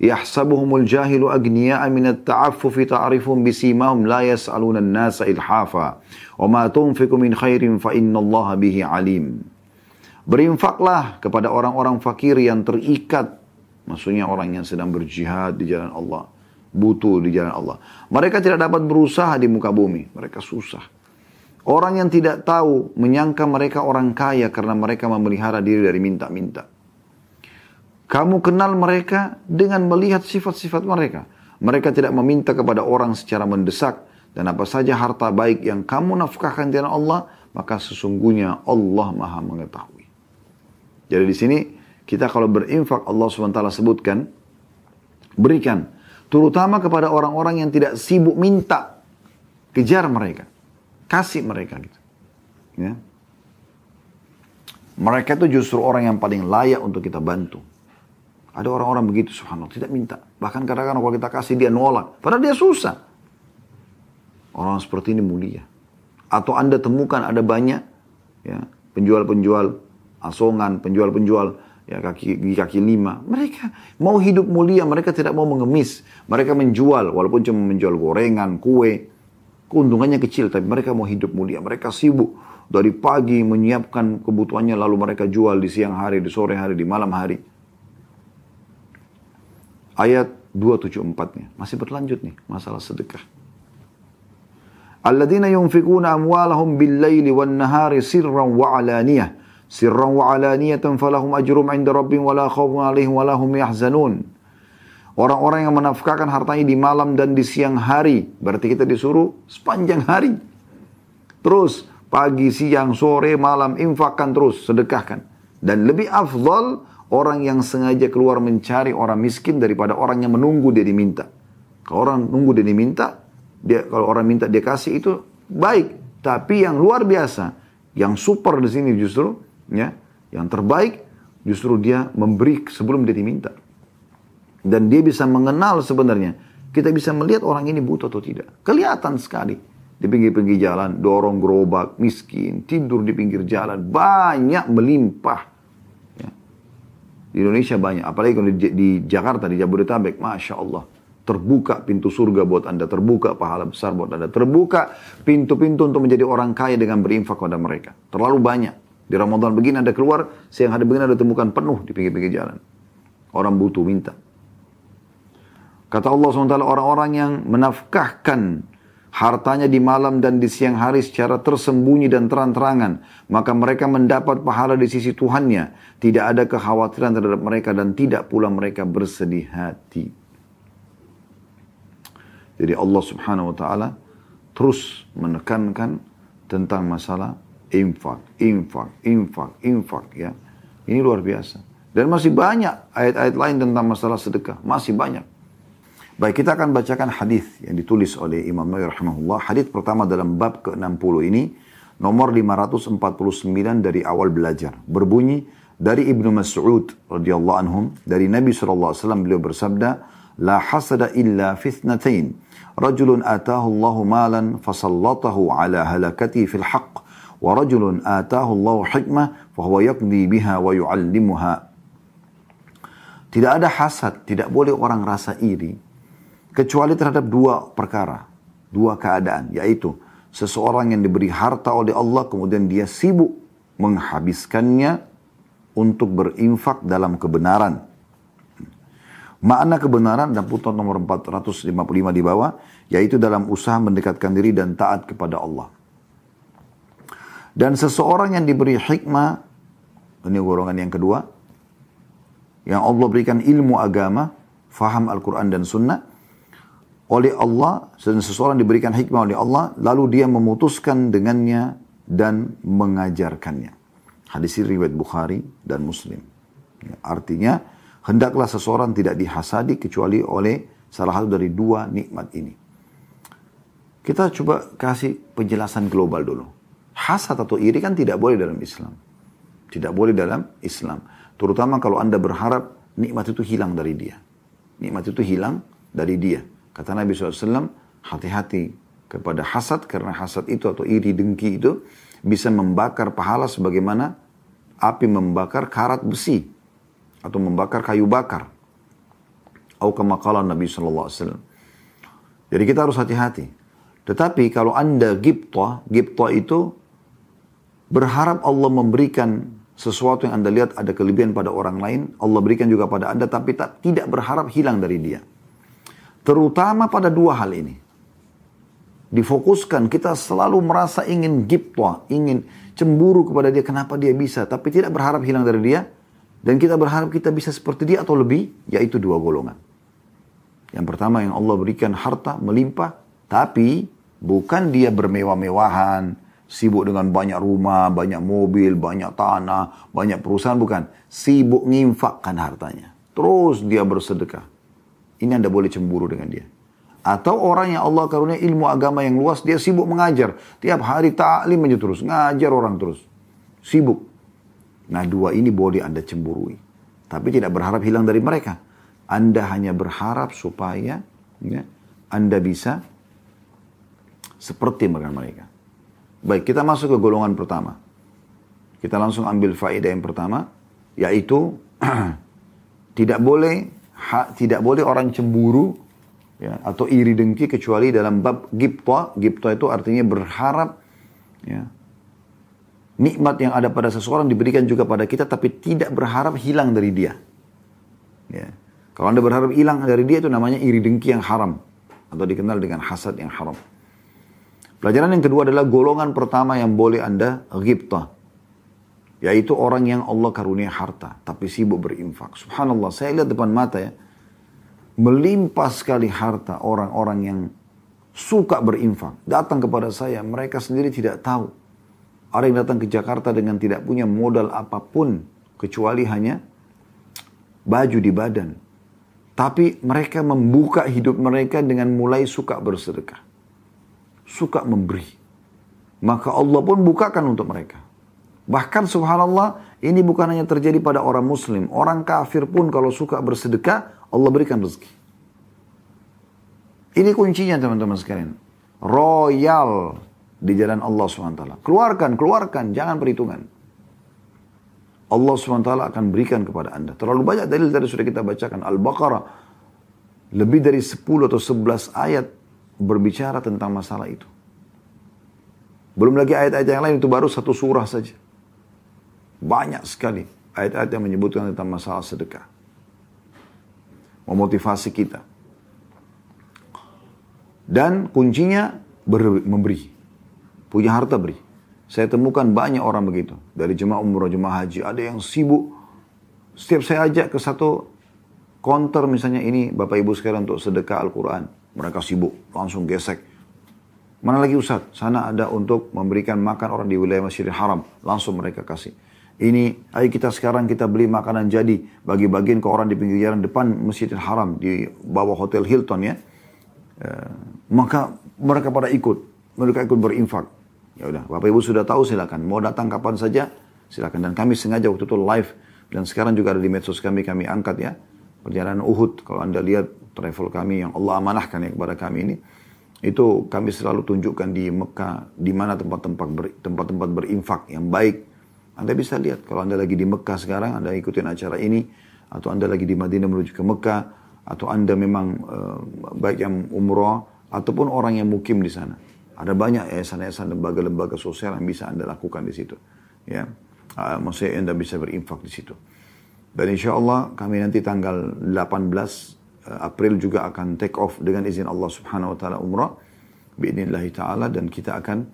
Speaker 1: يحسبهم الجاهل أغنياء من التعفف تعرفهم بسيماهم لا يسألون الناس إلحافا وما تنفق من خير فإن الله به عليم Berinfaklah kepada orang-orang fakir yang terikat. Maksudnya orang yang sedang berjihad di jalan Allah butuh di jalan Allah. Mereka tidak dapat berusaha di muka bumi. Mereka susah. Orang yang tidak tahu menyangka mereka orang kaya karena mereka memelihara diri dari minta-minta. Kamu kenal mereka dengan melihat sifat-sifat mereka. Mereka tidak meminta kepada orang secara mendesak. Dan apa saja harta baik yang kamu nafkahkan di jalan Allah, maka sesungguhnya Allah maha mengetahui. Jadi di sini kita kalau berinfak Allah SWT sebutkan, berikan Terutama kepada orang-orang yang tidak sibuk minta. Kejar mereka. Kasih mereka gitu. Ya. Mereka itu justru orang yang paling layak untuk kita bantu. Ada orang-orang begitu subhanallah, tidak minta. Bahkan kadang-kadang kalau kita kasih dia nolak. Padahal dia susah. Orang seperti ini mulia. Atau Anda temukan ada banyak ya penjual-penjual asongan, penjual-penjual ya kaki gigi kaki lima. Mereka mau hidup mulia, mereka tidak mau mengemis. Mereka menjual, walaupun cuma menjual gorengan, kue. Keuntungannya kecil, tapi mereka mau hidup mulia. Mereka sibuk dari pagi menyiapkan kebutuhannya, lalu mereka jual di siang hari, di sore hari, di malam hari. Ayat 274-nya masih berlanjut nih masalah sedekah. Alladzina yunfikuna amwalahum bil-laili wan-nahari sirran wa alaniyah sirran wa alaniyatan falahum ajrum inda rabbihim wala khawfun alaihim yahzanun. Orang-orang yang menafkahkan hartanya di malam dan di siang hari. Berarti kita disuruh sepanjang hari. Terus pagi, siang, sore, malam infakkan terus, sedekahkan. Dan lebih afdal orang yang sengaja keluar mencari orang miskin daripada orang yang menunggu dia diminta. Kalau orang nunggu dia diminta, dia kalau orang minta dia kasih itu baik. Tapi yang luar biasa, yang super di sini justru ya yang terbaik justru dia memberi sebelum dia diminta. Dan dia bisa mengenal sebenarnya kita bisa melihat orang ini butuh atau tidak. Kelihatan sekali. Di pinggir-pinggir jalan dorong gerobak miskin tidur di pinggir jalan banyak melimpah. Ya. di Indonesia banyak apalagi kalau di, di Jakarta di Jabodetabek masya Allah. Terbuka pintu surga buat anda terbuka pahala besar buat anda terbuka pintu-pintu untuk menjadi orang kaya dengan berinfak kepada mereka. Terlalu banyak di Ramadan begini Anda keluar, siang hari begini Anda temukan penuh di pinggir-pinggir jalan. Orang butuh minta. Kata Allah SWT, orang-orang yang menafkahkan hartanya di malam dan di siang hari secara tersembunyi dan terang-terangan, maka mereka mendapat pahala di sisi Tuhannya. Tidak ada kekhawatiran terhadap mereka dan tidak pula mereka bersedih hati. Jadi Allah Subhanahu wa taala terus menekankan tentang masalah infak, infak, infak, infak ya. Ini luar biasa. Dan masih banyak ayat-ayat lain tentang masalah sedekah, masih banyak. Baik, kita akan bacakan hadis yang ditulis oleh Imam Nawawi rahimahullah. Hadis pertama dalam bab ke-60 ini nomor 549 dari awal belajar. Berbunyi dari Ibnu Mas'ud radhiyallahu anhum dari Nabi sallallahu alaihi wasallam beliau bersabda, "La hasada illa fitnatain. Rajulun atahu Allahu malan fasallatahu ala halakati fil haqq." wa rajulun atahu Allahu hikmah fa huwa yaqdi. Tidak ada hasad, tidak boleh orang rasa iri kecuali terhadap dua perkara, dua keadaan yaitu seseorang yang diberi harta oleh Allah kemudian dia sibuk menghabiskannya untuk berinfak dalam kebenaran. Makna kebenaran dan putar nomor 455 di bawah, yaitu dalam usaha mendekatkan diri dan taat kepada Allah. Dan seseorang yang diberi hikmah, ini golongan yang kedua, yang Allah berikan ilmu agama, faham Al-Quran dan Sunnah, oleh Allah, dan seseorang diberikan hikmah oleh Allah, lalu dia memutuskan dengannya dan mengajarkannya. Hadis riwayat Bukhari dan Muslim. Ya, artinya, hendaklah seseorang tidak dihasadi kecuali oleh salah satu dari dua nikmat ini. Kita coba kasih penjelasan global dulu. Hasad atau iri kan tidak boleh dalam Islam. Tidak boleh dalam Islam. Terutama kalau Anda berharap nikmat itu hilang dari dia. Nikmat itu hilang dari dia. Kata Nabi SAW, hati-hati kepada hasad karena hasad itu atau iri dengki itu bisa membakar pahala sebagaimana api membakar karat besi atau membakar kayu bakar. Atau kemakalan Nabi Wasallam. Jadi kita harus hati-hati. Tetapi kalau anda gipta, gipta itu berharap Allah memberikan sesuatu yang anda lihat ada kelebihan pada orang lain, Allah berikan juga pada anda, tapi tak, tidak berharap hilang dari dia. Terutama pada dua hal ini difokuskan, kita selalu merasa ingin gipta, ingin cemburu kepada dia, kenapa dia bisa, tapi tidak berharap hilang dari dia, dan kita berharap kita bisa seperti dia atau lebih, yaitu dua golongan. Yang pertama yang Allah berikan harta melimpah, tapi bukan dia bermewah-mewahan, sibuk dengan banyak rumah, banyak mobil, banyak tanah, banyak perusahaan, bukan. Sibuk nginfakkan hartanya. Terus dia bersedekah. Ini Anda boleh cemburu dengan dia. Atau orang yang Allah karunia ilmu agama yang luas, dia sibuk mengajar. Tiap hari ta'lim aja terus, ngajar orang terus. Sibuk. Nah dua ini boleh Anda cemburui. Tapi tidak berharap hilang dari mereka. Anda hanya berharap supaya ya, Anda bisa seperti mereka. Baik, kita masuk ke golongan pertama. Kita langsung ambil faedah yang pertama, yaitu tidak boleh ha, tidak boleh orang cemburu ya, atau iri dengki kecuali dalam bab gipta. Gipta itu artinya berharap ya, nikmat yang ada pada seseorang diberikan juga pada kita tapi tidak berharap hilang dari dia. Ya. Kalau anda berharap hilang dari dia itu namanya iri dengki yang haram atau dikenal dengan hasad yang haram. Pelajaran yang kedua adalah golongan pertama yang boleh anda gipta. Yaitu orang yang Allah karunia harta tapi sibuk berinfak. Subhanallah, saya lihat depan mata ya melimpah sekali harta orang-orang yang suka berinfak. Datang kepada saya, mereka sendiri tidak tahu. Ada yang datang ke Jakarta dengan tidak punya modal apa pun, kecuali hanya baju di badan. Tapi mereka membuka hidup mereka dengan mulai suka bersedekah. Suka memberi. Maka Allah pun bukakan untuk mereka. Bahkan subhanallah, ini bukan hanya terjadi pada orang muslim. Orang kafir pun kalau suka bersedekah, Allah berikan rezeki. Ini kuncinya teman-teman sekalian. Royal di jalan Allah SWT. Keluarkan, keluarkan, jangan perhitungan. Allah SWT akan berikan kepada anda. Terlalu banyak dalil tadi sudah kita bacakan. Al-Baqarah. Lebih dari 10 atau 11 ayat berbicara tentang masalah itu. Belum lagi ayat-ayat yang lain itu baru satu surah saja. Banyak sekali ayat-ayat yang menyebutkan tentang masalah sedekah memotivasi kita. Dan kuncinya ber, memberi. Punya harta beri. Saya temukan banyak orang begitu. Dari jemaah umroh, jemaah haji. Ada yang sibuk. Setiap saya ajak ke satu konter misalnya ini Bapak Ibu sekarang untuk sedekah Al-Quran. Mereka sibuk. Langsung gesek. Mana lagi Ustaz? Sana ada untuk memberikan makan orang di wilayah Masjidil Haram. Langsung mereka kasih. Ini, ayo kita sekarang kita beli makanan jadi bagi-bagiin ke orang di pinggir jalan depan Masjidil Haram di bawah Hotel Hilton ya. Uh, maka mereka pada ikut, mereka ikut berinfak. Ya udah, Bapak Ibu sudah tahu silakan. Mau datang kapan saja silakan. Dan kami sengaja waktu itu live dan sekarang juga ada di medsos kami kami angkat ya perjalanan Uhud. Kalau anda lihat travel kami yang Allah amanahkan ya kepada kami ini, itu kami selalu tunjukkan di Mekah di mana tempat-tempat ber, tempat-tempat berinfak yang baik anda bisa lihat kalau Anda lagi di Mekah sekarang, Anda ikutin acara ini, atau Anda lagi di Madinah menuju ke Mekah, atau Anda memang uh, baik yang umroh, ataupun orang yang mukim di sana. Ada banyak yayasan-yayasan lembaga-lembaga sosial yang bisa Anda lakukan di situ. Ya, uh, maksudnya Anda bisa berinfak di situ. Dan insya Allah kami nanti tanggal 18 April juga akan take off dengan izin Allah Subhanahu Wa Taala umrah. Biinillahi Taala dan kita akan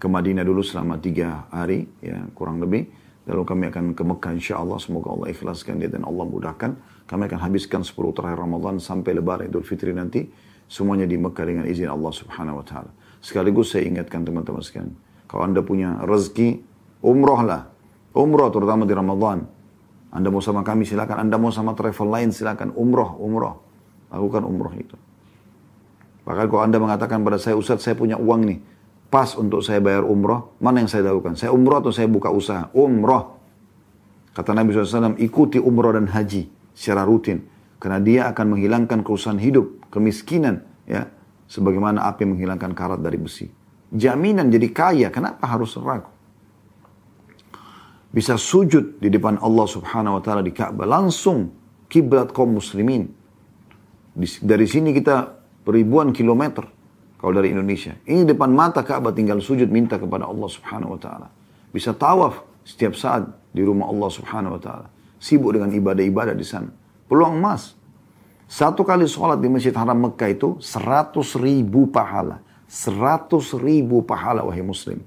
Speaker 1: ke Madinah dulu selama tiga hari ya kurang lebih. Lalu kami akan ke Mekah insya Allah semoga Allah ikhlaskan dia dan Allah mudahkan. Kami akan habiskan 10 terakhir Ramadan sampai lebaran Idul Fitri nanti. Semuanya di Mekah dengan izin Allah subhanahu wa ta'ala. Sekaligus saya ingatkan teman-teman sekalian kalau anda punya rezeki umroh lah. Umroh terutama di Ramadan. Anda mau sama kami silakan. Anda mau sama travel lain silakan. Umroh umroh lakukan umroh itu bahkan kalau anda mengatakan pada saya Ustaz saya punya uang nih pas untuk saya bayar umroh, mana yang saya lakukan? Saya umroh atau saya buka usaha? Umroh. Kata Nabi SAW, ikuti umroh dan haji secara rutin. Karena dia akan menghilangkan kerusakan hidup, kemiskinan. ya Sebagaimana api menghilangkan karat dari besi. Jaminan jadi kaya, kenapa harus ragu? Bisa sujud di depan Allah subhanahu wa ta'ala di Ka'bah. Langsung kiblat kaum muslimin. Dari sini kita ribuan kilometer kalau dari Indonesia. Ini depan mata Ka'bah tinggal sujud minta kepada Allah Subhanahu wa taala. Bisa tawaf setiap saat di rumah Allah Subhanahu wa taala. Sibuk dengan ibadah-ibadah di sana. Peluang emas. Satu kali sholat di Masjid Haram Mekah itu seratus ribu pahala. Seratus ribu pahala wahai muslim.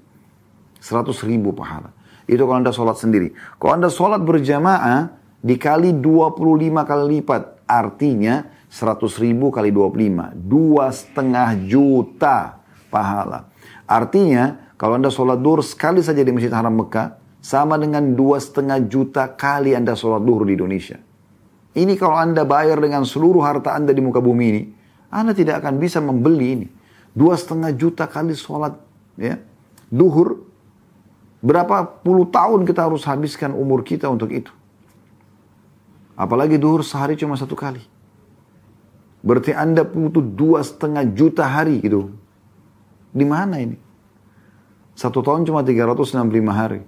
Speaker 1: Seratus ribu pahala. Itu kalau anda sholat sendiri. Kalau anda sholat berjamaah dikali 25 kali lipat. Artinya 100 ribu kali 25. Dua setengah juta pahala. Artinya kalau anda sholat duhur sekali saja di Masjid Haram Mekah. Sama dengan dua setengah juta kali anda sholat duhur di Indonesia. Ini kalau anda bayar dengan seluruh harta anda di muka bumi ini. Anda tidak akan bisa membeli ini. Dua setengah juta kali sholat ya, duhur. Berapa puluh tahun kita harus habiskan umur kita untuk itu. Apalagi duhur sehari cuma satu kali. Berarti Anda butuh dua setengah juta hari itu. Di mana ini? Satu tahun cuma 365 hari.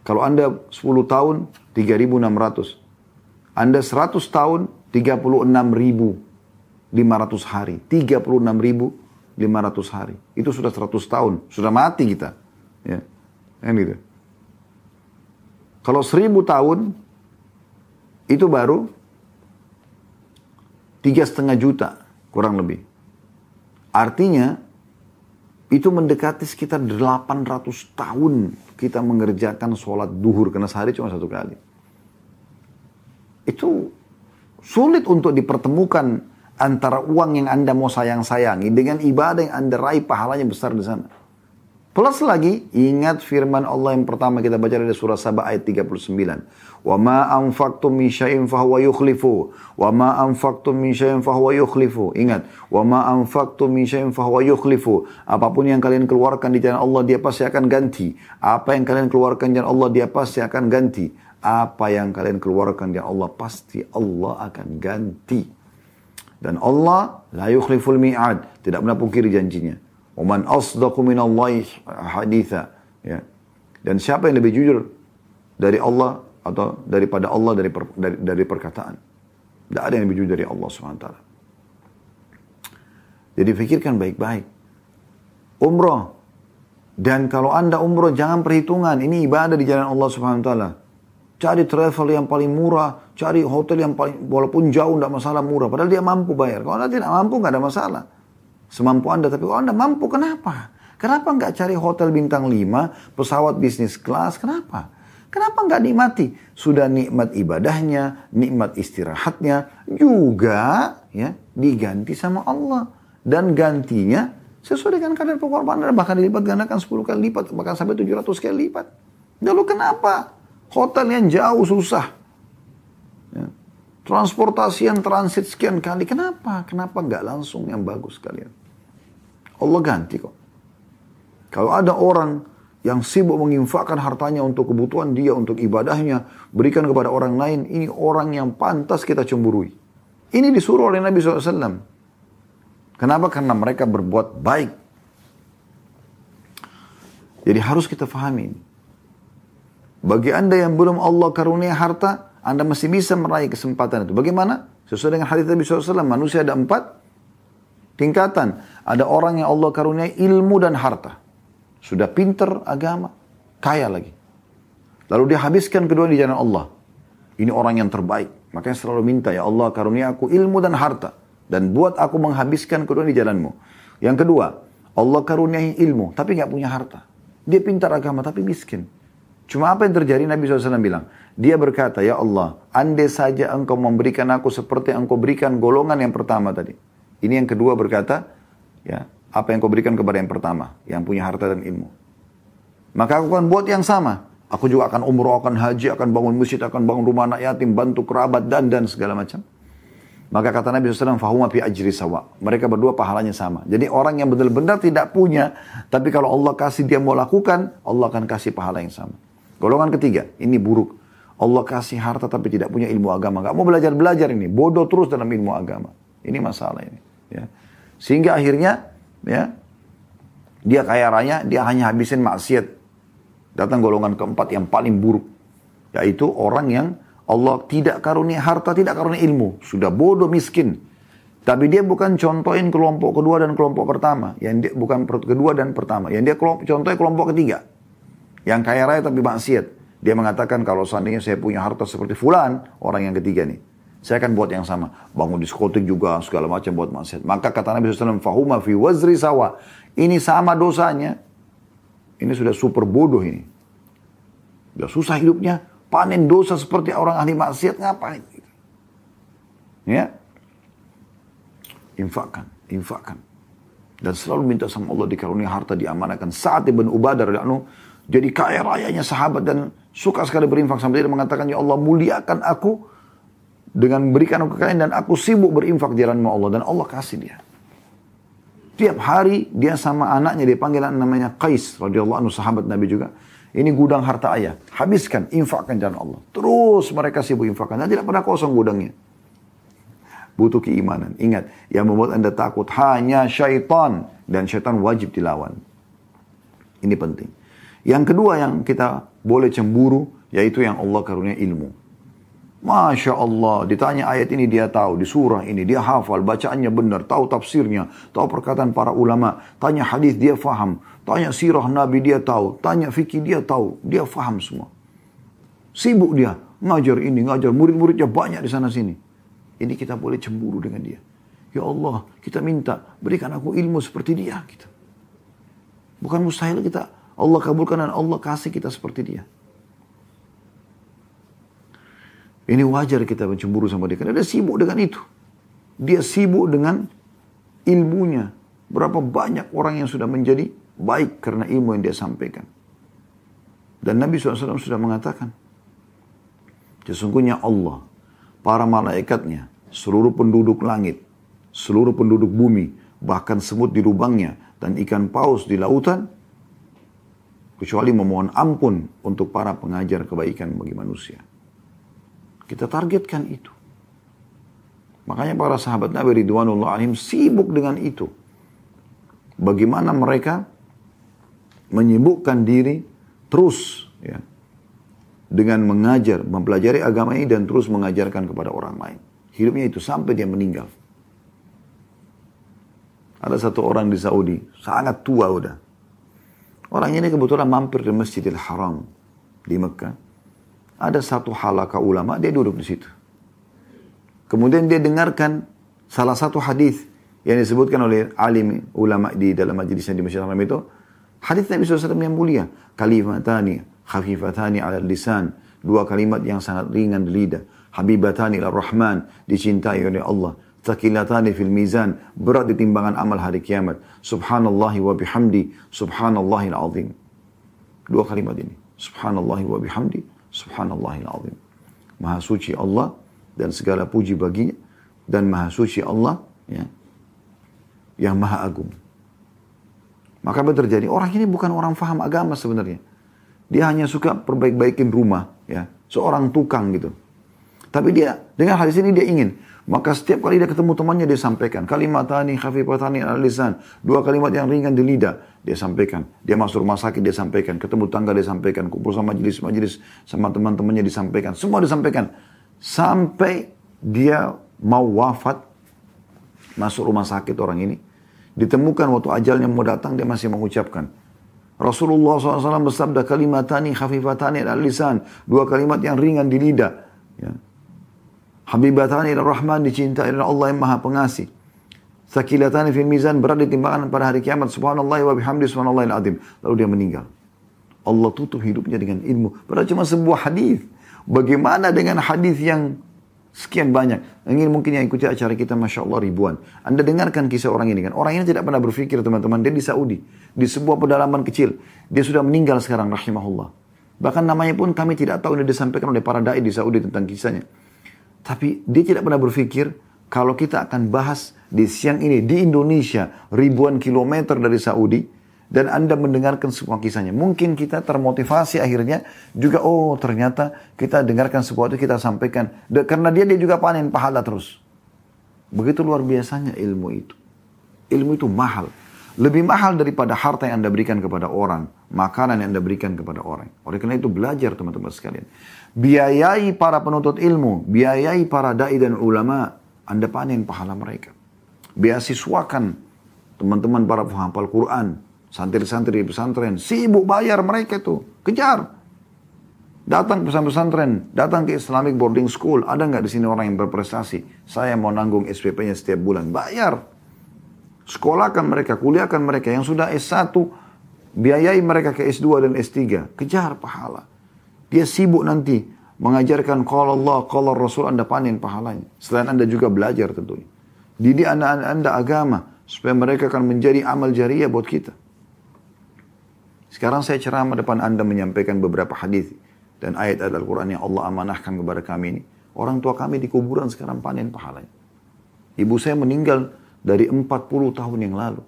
Speaker 1: Kalau Anda 10 tahun, 3.600. Anda 100 tahun, 36.500 hari. 36.500 hari. Itu sudah 100 tahun. Sudah mati kita. Ya. Kan gitu. Kalau 1000 tahun, itu baru tiga setengah juta kurang lebih. Artinya itu mendekati sekitar 800 tahun kita mengerjakan sholat duhur karena sehari cuma satu kali. Itu sulit untuk dipertemukan antara uang yang Anda mau sayang-sayangi dengan ibadah yang Anda raih pahalanya besar di sana. Plus lagi, ingat firman Allah yang pertama kita baca dari surah Sabah ayat 39. Wa ma anfaqtum min syai'in fahuwa yukhlifu. Wa ma anfaqtum min syai'in. Ingat, wa ma anfaqtum min syai'in fahuwa. Apa pun yang kalian keluarkan di jalan Allah, dia pasti akan ganti. Apa yang kalian keluarkan di jalan Allah, dia pasti akan ganti. Apa yang kalian keluarkan di jalan Allah, pasti Allah akan ganti. Dan Allah la yukhliful mi'ad. Tidak pernah pungkiri janjinya. Waman asdaqu minallahi haditha. Ya. Dan siapa yang lebih jujur dari Allah atau daripada Allah dari per, dari, dari perkataan? Tidak ada yang lebih jujur dari Allah SWT. Jadi pikirkan baik-baik. Umroh. Dan kalau anda umroh jangan perhitungan. Ini ibadah di jalan Allah SWT. Cari travel yang paling murah. Cari hotel yang paling, walaupun jauh tidak masalah murah. Padahal dia mampu bayar. Kalau anda tidak mampu nggak ada masalah semampu Anda. Tapi kalau Anda mampu, kenapa? Kenapa nggak cari hotel bintang 5, pesawat bisnis kelas? Kenapa? Kenapa nggak nikmati? Sudah nikmat ibadahnya, nikmat istirahatnya, juga ya diganti sama Allah. Dan gantinya sesuai dengan kadar pengorbanan. Bahkan dilipat gandakan 10 kali lipat, bahkan sampai 700 kali lipat. Lalu kenapa? Hotel yang jauh susah. Ya. Transportasi yang transit sekian kali. Kenapa? Kenapa nggak langsung yang bagus kalian? Allah ganti kok. Kalau ada orang yang sibuk menginfakkan hartanya untuk kebutuhan dia, untuk ibadahnya, berikan kepada orang lain, ini orang yang pantas kita cemburui. Ini disuruh oleh Nabi SAW. Kenapa? Karena mereka berbuat baik. Jadi harus kita fahami. Bagi anda yang belum Allah karunia harta, Anda masih bisa meraih kesempatan itu. Bagaimana? Sesuai dengan hadis Nabi SAW, manusia ada empat tingkatan. Ada orang yang Allah karuniai ilmu dan harta. Sudah pinter agama, kaya lagi. Lalu dia habiskan kedua di jalan Allah. Ini orang yang terbaik. Makanya selalu minta, ya Allah karunia aku ilmu dan harta. Dan buat aku menghabiskan kedua di jalanmu. Yang kedua, Allah karuniai ilmu, tapi nggak punya harta. Dia pintar agama, tapi miskin. Cuma apa yang terjadi Nabi SAW bilang, dia berkata, Ya Allah, andai saja engkau memberikan aku seperti engkau berikan golongan yang pertama tadi. Ini yang kedua berkata, ya apa yang kau berikan kepada yang pertama, yang punya harta dan ilmu. Maka aku akan buat yang sama. Aku juga akan umroh, akan haji, akan bangun masjid, akan bangun rumah anak yatim, bantu kerabat, dan dan segala macam. Maka kata Nabi SAW, fahuma fi ajri sawa. Mereka berdua pahalanya sama. Jadi orang yang benar-benar tidak punya, tapi kalau Allah kasih dia mau lakukan, Allah akan kasih pahala yang sama. Golongan ketiga, ini buruk. Allah kasih harta tapi tidak punya ilmu agama. Gak mau belajar-belajar ini. Bodoh terus dalam ilmu agama. Ini masalah ini. Ya. Sehingga akhirnya, ya, dia kaya raya, dia hanya habisin maksiat Datang golongan keempat yang paling buruk. Yaitu orang yang Allah tidak karunia harta, tidak karunia ilmu. Sudah bodoh miskin. Tapi dia bukan contohin kelompok kedua dan kelompok pertama. Yang dia, bukan kedua dan pertama. Yang dia kelompok, contohnya kelompok ketiga. Yang kaya raya tapi maksiat. Dia mengatakan kalau seandainya saya punya harta seperti fulan, orang yang ketiga nih. Saya akan buat yang sama. Bangun diskotik juga, segala macam buat maksiat. Maka kata Nabi SAW, Fahuma fi wazri sawa. Ini sama dosanya ini sudah super bodoh ini. Sudah susah hidupnya, panen dosa seperti orang ahli maksiat ngapain? Ya, infakkan, infakkan. Dan selalu minta sama Allah dikarunia harta diamanahkan. Saat Ibn Ubadah anu jadi kaya rayanya sahabat dan suka sekali berinfak sampai dia mengatakan ya Allah muliakan aku dengan berikan aku kekayaan dan aku sibuk berinfak di jalan Allah dan Allah kasih dia. Tiap hari dia sama anaknya dia panggil namanya Qais radhiyallahu anhu sahabat Nabi juga. Ini gudang harta ayah. Habiskan, infakkan jalan Allah. Terus mereka sibuk infakkan. Dan tidak pernah kosong gudangnya. Butuh keimanan. Ingat, yang membuat anda takut hanya syaitan. Dan syaitan wajib dilawan. Ini penting. Yang kedua yang kita boleh cemburu, yaitu yang Allah karunia ilmu. Masya Allah, ditanya ayat ini dia tahu, di surah ini dia hafal, bacaannya benar, tahu tafsirnya, tahu perkataan para ulama, tanya hadis dia faham, tanya sirah Nabi dia tahu, tanya fikih dia tahu, dia faham semua. Sibuk dia, ngajar ini, ngajar, murid-muridnya banyak di sana sini. Ini kita boleh cemburu dengan dia. Ya Allah, kita minta, berikan aku ilmu seperti dia. Gitu. Bukan mustahil kita, Allah kabulkan dan Allah kasih kita seperti dia. Ini wajar kita mencemburu sama dia. Karena dia sibuk dengan itu. Dia sibuk dengan ilmunya. Berapa banyak orang yang sudah menjadi baik karena ilmu yang dia sampaikan. Dan Nabi SAW sudah mengatakan. Sesungguhnya Allah, para malaikatnya, seluruh penduduk langit, seluruh penduduk bumi, bahkan semut di lubangnya, dan ikan paus di lautan, kecuali memohon ampun untuk para pengajar kebaikan bagi manusia. Kita targetkan itu. Makanya para sahabat Nabi Ridwanullah alim sibuk dengan itu. Bagaimana mereka menyibukkan diri terus ya, dengan mengajar, mempelajari agama ini dan terus mengajarkan kepada orang lain. Hidupnya itu sampai dia meninggal. Ada satu orang di Saudi, sangat tua udah. Orang ini kebetulan mampir di Masjidil Haram di Mekah ada satu halaka ulama, dia duduk di situ. Kemudian dia dengarkan salah satu hadis yang disebutkan oleh alim ulama di dalam majlisnya di Masjid Haram itu. Hadis Nabi SAW yang mulia. Kalimatani khafifatani ala lisan. Dua kalimat yang sangat ringan di lidah. Habibatani ila rahman. Dicintai oleh Allah. Takilatani fil mizan. Berat di timbangan amal hari kiamat. Subhanallahi wa bihamdi. Subhanallahil azim. Dua kalimat ini. Subhanallahi wa bihamdi. Subhanallahil azim. Maha suci Allah dan segala puji baginya dan maha suci Allah ya, yang maha agung. Maka apa terjadi? Orang ini bukan orang faham agama sebenarnya. Dia hanya suka perbaik-baikin rumah, ya, seorang tukang gitu. Tapi dia dengan hadis ini dia ingin Maka setiap kali dia ketemu temannya dia sampaikan. Kalimat tani, khafifatani al lisan. Dua kalimat yang ringan di lidah. Dia sampaikan. Dia masuk rumah sakit dia sampaikan. Ketemu tangga dia sampaikan. Kumpul sama majelis-majelis sama teman-temannya disampaikan. Semua disampaikan. Sampai dia mau wafat. Masuk rumah sakit orang ini. Ditemukan waktu ajalnya mau datang dia masih mengucapkan. Rasulullah SAW bersabda kalimatani khafifatani al lisan. Dua kalimat yang ringan di lidah. Ya. Habibatani ila Rahman dicintai oleh Allah yang Maha Pengasih. Sakilatani fil mizan berat di timbangan pada hari kiamat. Subhanallah wa bihamdi subhanallah azim. Lalu dia meninggal. Allah tutup hidupnya dengan ilmu. Padahal cuma sebuah hadis. Bagaimana dengan hadis yang sekian banyak? Ingin mungkin yang ikuti acara kita Masya Allah ribuan. Anda dengarkan kisah orang ini kan. Orang ini tidak pernah berpikir teman-teman. Dia di Saudi. Di sebuah pedalaman kecil. Dia sudah meninggal sekarang rahimahullah. Bahkan namanya pun kami tidak tahu ini disampaikan oleh para da'i di Saudi tentang kisahnya. Tapi dia tidak pernah berpikir kalau kita akan bahas di siang ini di Indonesia ribuan kilometer dari Saudi dan Anda mendengarkan semua kisahnya. Mungkin kita termotivasi akhirnya juga oh ternyata kita dengarkan sesuatu kita sampaikan karena dia dia juga panen pahala terus. Begitu luar biasanya ilmu itu. Ilmu itu mahal. Lebih mahal daripada harta yang Anda berikan kepada orang, makanan yang Anda berikan kepada orang. Oleh karena itu belajar teman-teman sekalian. Biayai para penuntut ilmu, biayai para dai dan ulama, Anda panen pahala mereka. Beasiswakan teman-teman para penghafal Quran, santri-santri di pesantren, sibuk bayar mereka itu, kejar. Datang pesan pesantren, datang ke Islamic Boarding School, ada nggak di sini orang yang berprestasi? Saya mau nanggung SPP-nya setiap bulan, bayar. Sekolahkan mereka, kuliahkan mereka. Yang sudah S1, biayai mereka ke S2 dan S3. Kejar pahala. Dia sibuk nanti mengajarkan kalau Allah, kalau Rasul Anda panen pahalanya. Selain Anda juga belajar tentunya. Didik anak-anak Anda agama. Supaya mereka akan menjadi amal jariah buat kita. Sekarang saya ceramah depan Anda menyampaikan beberapa hadis dan ayat-ayat Al-Quran yang Allah amanahkan kepada kami ini. Orang tua kami di kuburan sekarang panen pahalanya. Ibu saya meninggal dari 40 tahun yang lalu.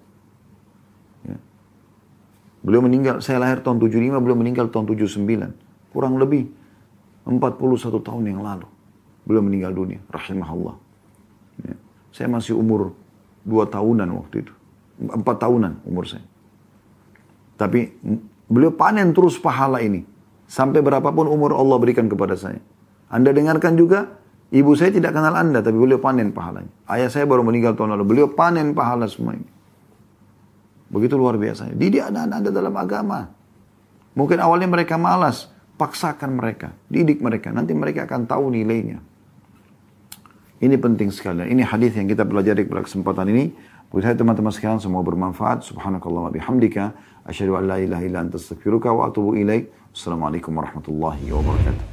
Speaker 1: Ya. Beliau meninggal, saya lahir tahun 75, beliau meninggal tahun 79. Kurang lebih 41 tahun yang lalu. Beliau meninggal dunia, rahimahullah. Ya. Saya masih umur 2 tahunan waktu itu. 4 tahunan umur saya. Tapi beliau panen terus pahala ini. Sampai berapapun umur Allah berikan kepada saya. Anda dengarkan juga Ibu saya tidak kenal Anda, tapi beliau panen pahalanya. Ayah saya baru meninggal tahun lalu, beliau panen pahala semua ini. Begitu luar biasa. Didik anak-anak Anda dalam agama. Mungkin awalnya mereka malas, paksakan mereka, didik mereka. Nanti mereka akan tahu nilainya. Ini penting sekali. Ini hadis yang kita pelajari pada kesempatan ini. Buat saya teman-teman sekalian semua bermanfaat. Subhanakallah wa bihamdika. Asyhadu an la ilaha illa anta wa atubu ilaik. Assalamualaikum warahmatullahi wabarakatuh.